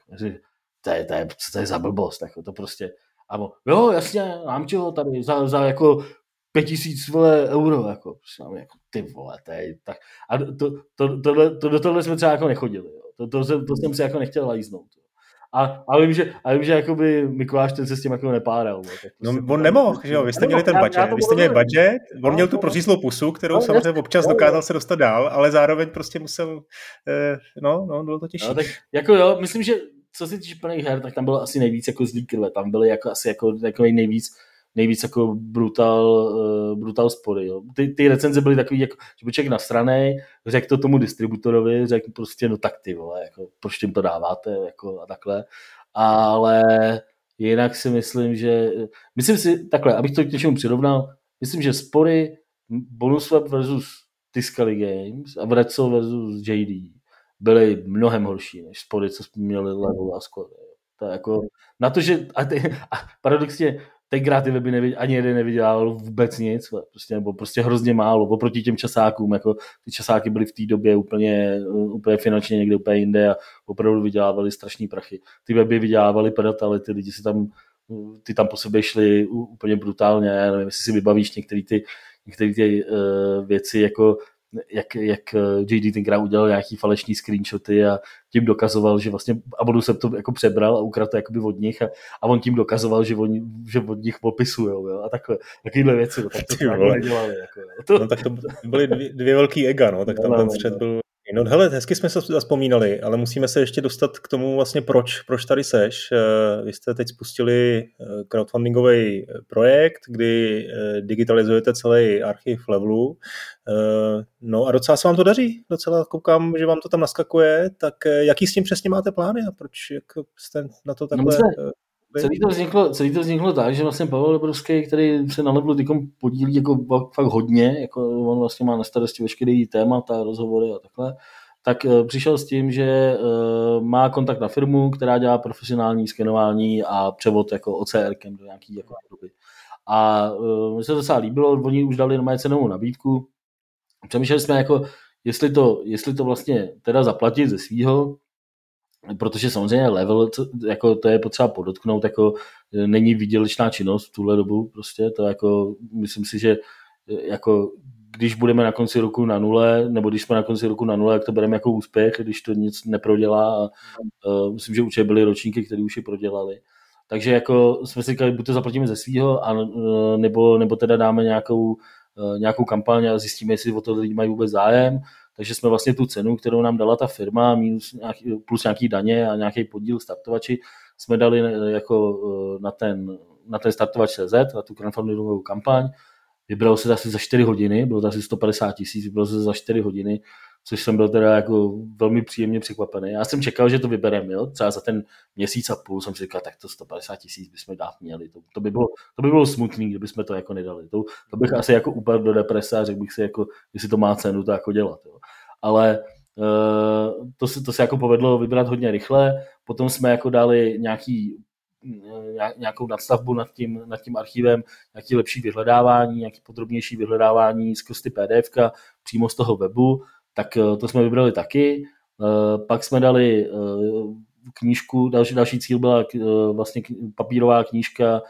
To je, to je, to je za blbost, jako to prostě. A mo, jo, jasně, mám čeho tady, za, za jako pět tisíc vole euro, jako, prostě, jako ty vole, to je, tak. A to, to, to, to, do tohle jsme třeba jako nechodili, jo. To, to, to, to jsem si jako nechtěl líznout. A, a, vím, že, a vím, že jakoby Mikuláš ten se s tím jako nepáral. No, no on nemohl, že jo, vy jste měli ten budget, vy jste měli budget, on měl tu prořízlou pusu, kterou no, samozřejmě občas dokázal se dostat dál, ale zároveň prostě musel, eh, no, no, bylo to těžší. No, tak jako jo, myslím, že co se týče plných her, tak tam bylo asi nejvíc jako zlý krve, tam byly jako asi jako takový nejvíc, nejvíc jako brutal, uh, brutal spory. Jo. Ty, ty recenze byly takový, jako, že by člověk na straně řekl to tomu distributorovi, řekl prostě, no tak ty vole, jako, proč tím to dáváte, jako, a takhle. Ale jinak si myslím, že, myslím si, takhle, abych to k něčemu přirovnal, myslím, že spory Bonus Web versus Tiscali Games a Vreco versus JD byly mnohem horší než spory, co jsme měli Level a Squad. To jako, na to, že a, ty, a paradoxně tenkrát ty weby nevidě, ani jeden nevydělával vůbec nic, prostě, nebo prostě hrozně málo, oproti těm časákům, jako ty časáky byly v té době úplně, úplně finančně někde úplně jinde a opravdu vydělávali strašný prachy. Ty weby vydělávali ale ty lidi si tam, ty tam po sobě šli úplně brutálně, já nevím, jestli si vybavíš některé ty, některé ty uh, věci, jako jak, jak eh, JD tenkrát udělal nějaký falešný screenshoty a tím dokazoval, že vlastně Abonu se to jako přebral a ukradl to jakoby od nich a, a on tím dokazoval, že, on, že od nich popisujou jo, a takhle, takovýhle věci, no, tak to nedělali. Jako, jo. To... No tak to byly dvě, dvě velký ega, no, tak tam no, ten střed no. byl No hele, hezky jsme se zaspomínali, ale musíme se ještě dostat k tomu vlastně proč, proč tady seš. Eh, vy jste teď spustili eh, crowdfundingový projekt, kdy eh, digitalizujete celý archiv levelu. No a docela se vám to daří, docela koukám, že vám to tam naskakuje, tak jaký s tím přesně máte plány a proč jak jste na to no, takhle... No Celý to, vzniklo, celý to vzniklo tak, že vlastně Pavel Dobrovský, který se na levelu tykom podílí jako fakt hodně, jako on vlastně má na starosti veškerý témata, rozhovory a takhle, tak uh, přišel s tím, že uh, má kontakt na firmu, která dělá profesionální skenování a převod jako OCR do nějaký jako doby. A uh, mi se to docela líbilo, oni už dali na cenovou nabídku. Přemýšleli jsme jako, jestli to, jestli to vlastně teda zaplatit ze svýho, protože samozřejmě level, to, jako to je potřeba podotknout, jako e, není výdělečná činnost v tuhle dobu, prostě to jako, myslím si, že e, jako když budeme na konci roku na nule, nebo když jsme na konci roku na nule, jak to bereme jako úspěch, když to nic neprodělá. A, uh, myslím, že určitě byly ročníky, které už je prodělali. Takže jako jsme si říkali, buď to zaplatíme ze svého, nebo, nebo teda dáme nějakou, nějakou kampaň a zjistíme, jestli o to lidi mají vůbec zájem takže jsme vlastně tu cenu, kterou nám dala ta firma, minus nějaký, plus nějaký daně a nějaký podíl startovači, jsme dali eh, jako eh, na ten, na ten startovač CZ, na tu crowdfundingovou kampaň. Vybralo se asi za 4 hodiny, bylo to asi 150 tisíc, vybralo se za 4 hodiny což jsem byl teda jako velmi příjemně překvapený. Já jsem čekal, že to vybereme, jo? třeba za ten měsíc a půl jsem si říkal, tak to 150 tisíc bychom dát měli. To, to, by bylo, to by bylo smutný, kdybychom to jako nedali. To, to bych asi jako úplně do deprese a řekl bych si, jako, jestli to má cenu, to jako dělat. Jo? Ale uh, to, se, to se jako povedlo vybrat hodně rychle, potom jsme jako dali nějaký eh, nějakou nadstavbu nad tím, nad tím archivem, nějaký lepší vyhledávání, nějaký podrobnější vyhledávání skrz ty PDF přímo z toho webu tak eh, to jsme vybrali taky. Eh, pak jsme dali eh, knížku, další, další cíl byla vlastně papírová knížka,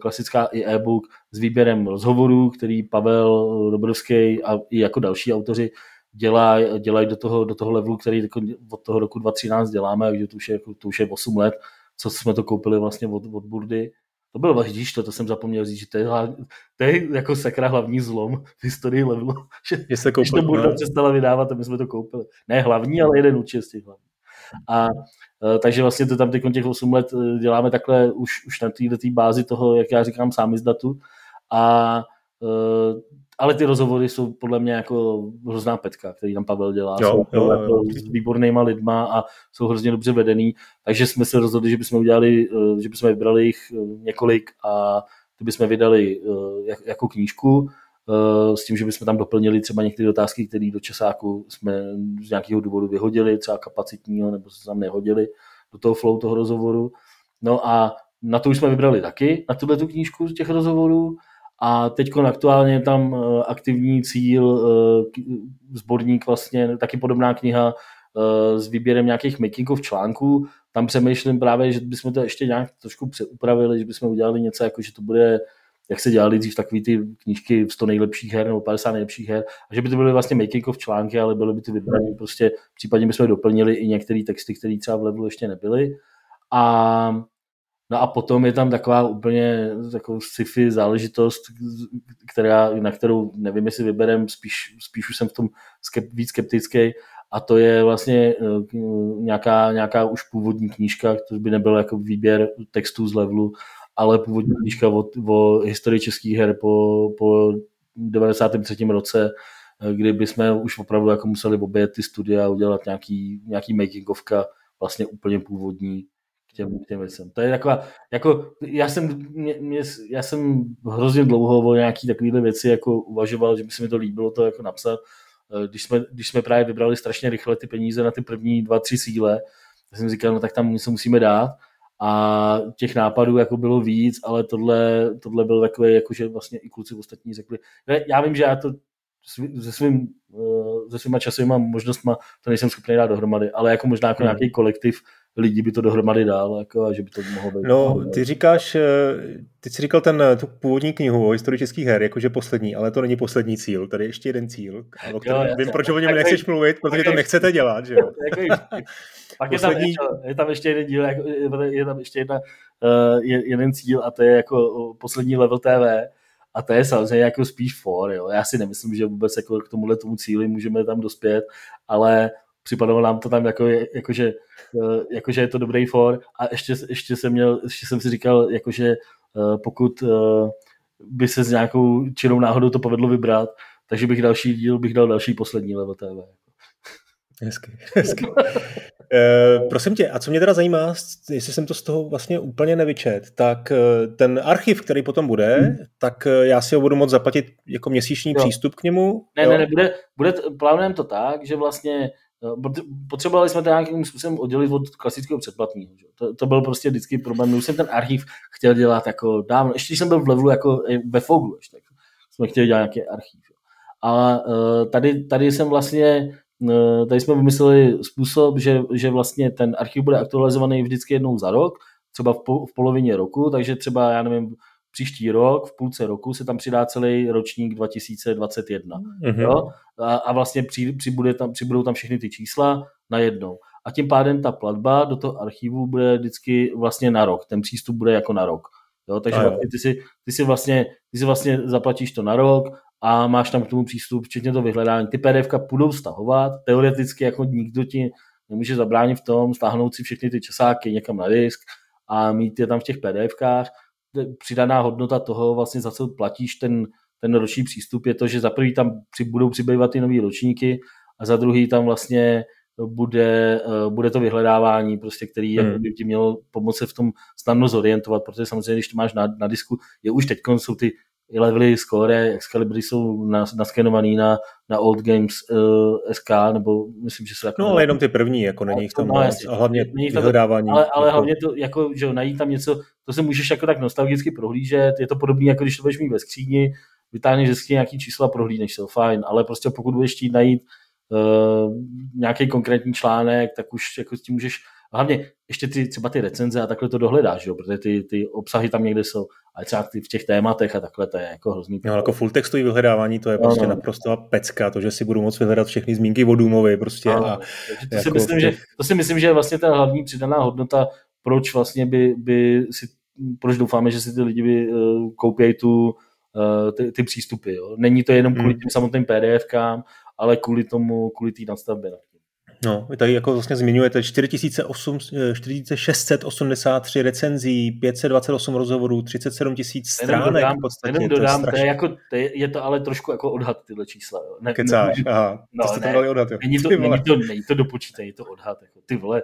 klasická i e-book s výběrem rozhovorů, který Pavel Dobrovský a i jako další autoři dělají dělaj do, toho, do toho levelu, který jako od toho roku 2013 děláme, takže to už je, jako, to už je 8 let, co jsme to koupili vlastně od, od Burdy to bylo, vidíš, to, to jsem zapomněl říct, že to je, to je jako sakra hlavní zlom v historii levelu. *laughs* Že, že se koupil, když to Burda no. přestala vydávat, tak my jsme to koupili. Ne hlavní, ale jeden určitě z těch hlavních. A e, takže vlastně to tam těch 8 let e, děláme takhle už, už na té bázi toho, jak já říkám, sám datu. A e, ale ty rozhovory jsou podle mě jako hrozná petka, který tam Pavel dělá. Jo, jsou jo, jako jo. s výbornýma lidma a jsou hrozně dobře vedený. Takže jsme se rozhodli, že bychom udělali, eh, že bychom vybrali jich eh, několik a ty bychom vydali eh, jako knížku s tím, že bychom tam doplnili třeba některé otázky, které do časáku jsme z nějakého důvodu vyhodili, třeba kapacitního, nebo se tam nehodili do toho flow toho rozhovoru. No a na to už jsme vybrali taky, na tuhle tu knížku z těch rozhovorů a teď aktuálně je tam eh, aktivní cíl, eh, sborník vlastně, taky podobná kniha eh, s výběrem nějakých makingov článků. Tam přemýšlím právě, že bychom to ještě nějak trošku přeupravili, že bychom udělali něco jako, že to bude jak se dělali dřív takový ty knížky 100 nejlepších her nebo 50 nejlepších her, a že by to byly vlastně making of články, ale byly by ty vybrané prostě, případně bychom doplnili i některé texty, které třeba v levelu ještě nebyly. A No a potom je tam taková úplně takovou sci-fi záležitost, která, na kterou nevím, jestli vyberem, spíš, spíš už jsem v tom skep, víc skeptický, a to je vlastně eh, nějaká, nějaká už původní knížka, to by nebyl jako výběr textů z levelu, ale původní knížka o, o historii českých her po, po 93. roce, eh, kdy bychom už opravdu jako museli obět ty studia a udělat nějaký, nějaký makingovka vlastně úplně původní těm, těm věcem. To je taková, jako, já jsem, mě, mě, já jsem hrozně dlouho o nějaký takovéhle věci jako uvažoval, že by se mi to líbilo to jako napsat. Eh, když jsme, když jsme právě vybrali strašně rychle ty peníze na ty první dva, tři síle, tak jsem říkal, no tak tam něco musíme dát. A těch nápadů jako bylo víc, ale tohle, tohle byl takové, jako že vlastně i kluci ostatní řekli, já vím, že já to se, svým, eh, se svýma časovými možnostmi to nejsem schopný dát dohromady, ale jako možná jako hmm. nějaký kolektiv lidí by to dohromady dál, jako, a že by to mohlo být. No, ty říkáš, eh, ty jsi říkal ten, tu původní knihu o historii českých her, jakože poslední, ale to není poslední cíl, tady je ještě jeden cíl, o kterém jo, vím, proč o něm nechceš mluvit, protože to nechcete dělat, že jo. *laughs* Pak poslední... je, tam, je tam ještě jeden díl, jako, je tam ještě jedna, uh, jeden cíl a to je jako poslední level TV, a to je samozřejmě jako spíš for, jo. Já si nemyslím, že vůbec jako k tomuhle tomu cíli můžeme tam dospět, ale připadalo nám to tam jako, jako, že, eh, jako že je to dobrý for a ještě, ještě, jsem měl, ještě jsem si říkal, jako že eh, pokud eh, by se s nějakou čirou náhodou to povedlo vybrat, takže bych další díl bych dal další poslední level TV. *laughs* Hezky, hezky. E, prosím tě, a co mě teda zajímá, jestli jsem to z toho vlastně úplně nevyčet, tak ten archiv, který potom bude, hmm. tak já si ho budu moct zaplatit jako měsíční jo. přístup k němu? Ne, jo? ne, ne, bude, bude, plánujeme to tak, že vlastně potřebovali jsme to nějakým způsobem oddělit od klasického předplatného. To, to, byl prostě vždycky problém. Už jsem ten archiv chtěl dělat jako dávno. Ještě jsem byl v levelu jako ve Foglu, ještě, tak jsme chtěli dělat nějaký archiv. A uh, tady, tady jsem vlastně uh, tady jsme vymysleli způsob, že, že vlastně ten archiv bude aktualizovaný vždycky jednou za rok, třeba v, po, v polovině roku, takže třeba, já nevím, příští rok, v půlce roku se tam přidá celý ročník 2021. Mm-hmm. Jo? A, a vlastně při, přibude tam, přibudou tam všechny ty čísla najednou. A tím pádem ta platba do toho archivu bude vždycky vlastně na rok. Ten přístup bude jako na rok. Jo? Takže vlastně ty, si, ty, si vlastně, ty si vlastně zaplatíš to na rok a máš tam k tomu přístup, včetně to vyhledání. Ty PDF budou stahovat, teoreticky jako nikdo ti nemůže zabránit v tom, stáhnout si všechny ty časáky někam na disk a mít je tam v těch PDFkách přidaná hodnota toho, vlastně za co platíš ten, ten roční přístup, je to, že za prvý tam při, budou přibývat ty nové ročníky a za druhý tam vlastně bude, eh, bude to vyhledávání, prostě, který hmm. by ti mělo pomoci v tom snadno zorientovat, protože samozřejmě, když to máš na, na disku, je už teď jsou ty levely score, Excalibry jsou naskenovaný na, na Old Games uh, SK, nebo myslím, že jsou jako... No ale jenom ty první, jako není jich tam no, a hlavně vyhledávání. Ale, ale jako... hlavně to, jako, že najít tam něco, to se můžeš jako tak nostalgicky prohlížet, je to podobné, jako když to budeš mít ve skříni, vytáhneš ze skříně nějaký čísla, prohlídneš to, fajn, ale prostě pokud budeš chtít najít uh, nějaký konkrétní článek, tak už jako s tím můžeš hlavně ještě ty, třeba ty recenze a takhle to dohledáš, jo, protože ty, ty obsahy tam někde jsou, ale třeba ty v těch tématech a takhle to je jako hrozný. No, jako full textový vyhledávání, to je no, prostě no. naprosto pecka, to, že si budu moct vyhledat všechny zmínky o Důmovi prostě. No, a, to, jako si myslím, že, to si myslím, že je vlastně ta hlavní přidaná hodnota, proč vlastně by, by si, proč doufáme, že si ty lidi by, uh, koupějí tu, uh, ty, ty přístupy. Jo. Není to jenom kvůli hmm. tím samotným PDFkám, ale kvůli tomu, kvůli té nadstavbě. No, vy tady jako vlastně zmiňujete 4683 recenzí, 528 rozhovorů, 37 tisíc stránek jenom dodám, v podstatě. Jenom dodám, to je, to je, jako, to je, je, to ale trošku jako odhad tyhle čísla. Jo. Ne, Kecáš, ne, aha, *laughs* no, to jste ne, to dali odhad, jo. Není to, není to, není to dopočítaný, je to odhad. Jako, ty vole,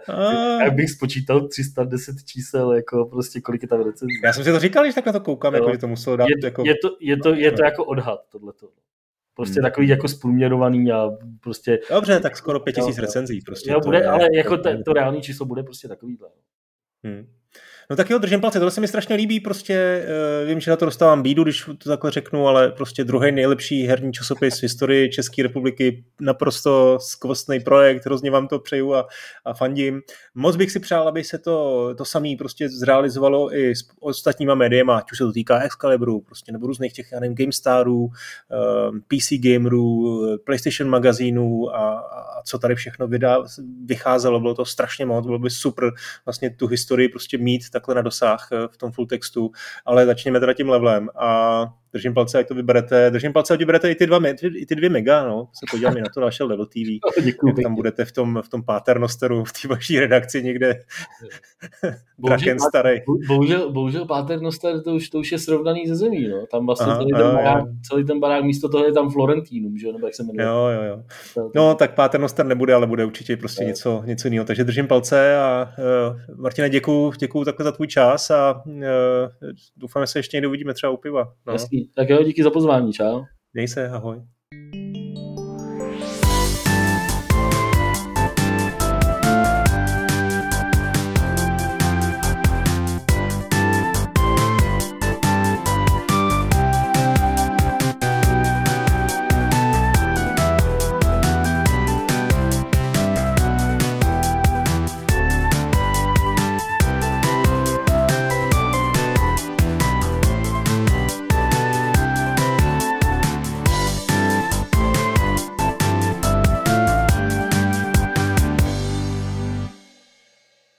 já bych spočítal 310 čísel, jako prostě kolik je tam recenzí. Já jsem si to říkal, když tak na to koukám, jako, že to muselo dát je, jako... Je to, je to, je to jako odhad, tohleto. Prostě hmm. takový jako zprůměrovaný a prostě... Dobře, tak skoro 5000 recenzí. Prostě jo, bude, to je, ale jako to, to reální číslo bude prostě takovýhle. Hmm. No tak jo, držím palce, tohle se mi strašně líbí, prostě uh, vím, že na to dostávám bídu, když to takhle řeknu, ale prostě druhý nejlepší herní časopis v historii České republiky, naprosto skvostný projekt, hrozně vám to přeju a, a fandím. Moc bych si přál, aby se to, to samé prostě zrealizovalo i s ostatníma médiema, ať už se to týká Excalibru, prostě nebo různých těch, já nevím, GameStarů, uh, eh, PC Gamerů, PlayStation magazínů a, a co tady všechno vydá, vycházelo, bylo to strašně moc, bylo by super vlastně tu historii prostě mít takhle na dosah eh, v tom full textu, ale začněme teda tím levelem a držím palce, ať to vyberete, držím palce, ať vyberete i ty, dva, i ty dvě mega, no, se podívám na to naše Level TV, *laughs* Děkuji, jak tam budete v tom, v tom paternosteru, v té vaší redakci někde *laughs* bohužel, starý. Bohužel, bohužel paternoster, to už, to už je srovnaný ze zemí, no, tam vlastně Aha, celý, ten barák, celý ten barák, místo toho je tam Florentínum, že nebo jak se jmenuje. Jo, jo, jo. No, tak paternoster nebude, ale bude určitě prostě no. něco, něco jiného, takže držím palce a uh, Martina, děkuju, děkuju takhle za tvůj čas a uh, doufám, že se ještě někdy uvidíme třeba u piva. No. Jasný. Tak jo, díky za pozvání, čau. Měj se, ahoj.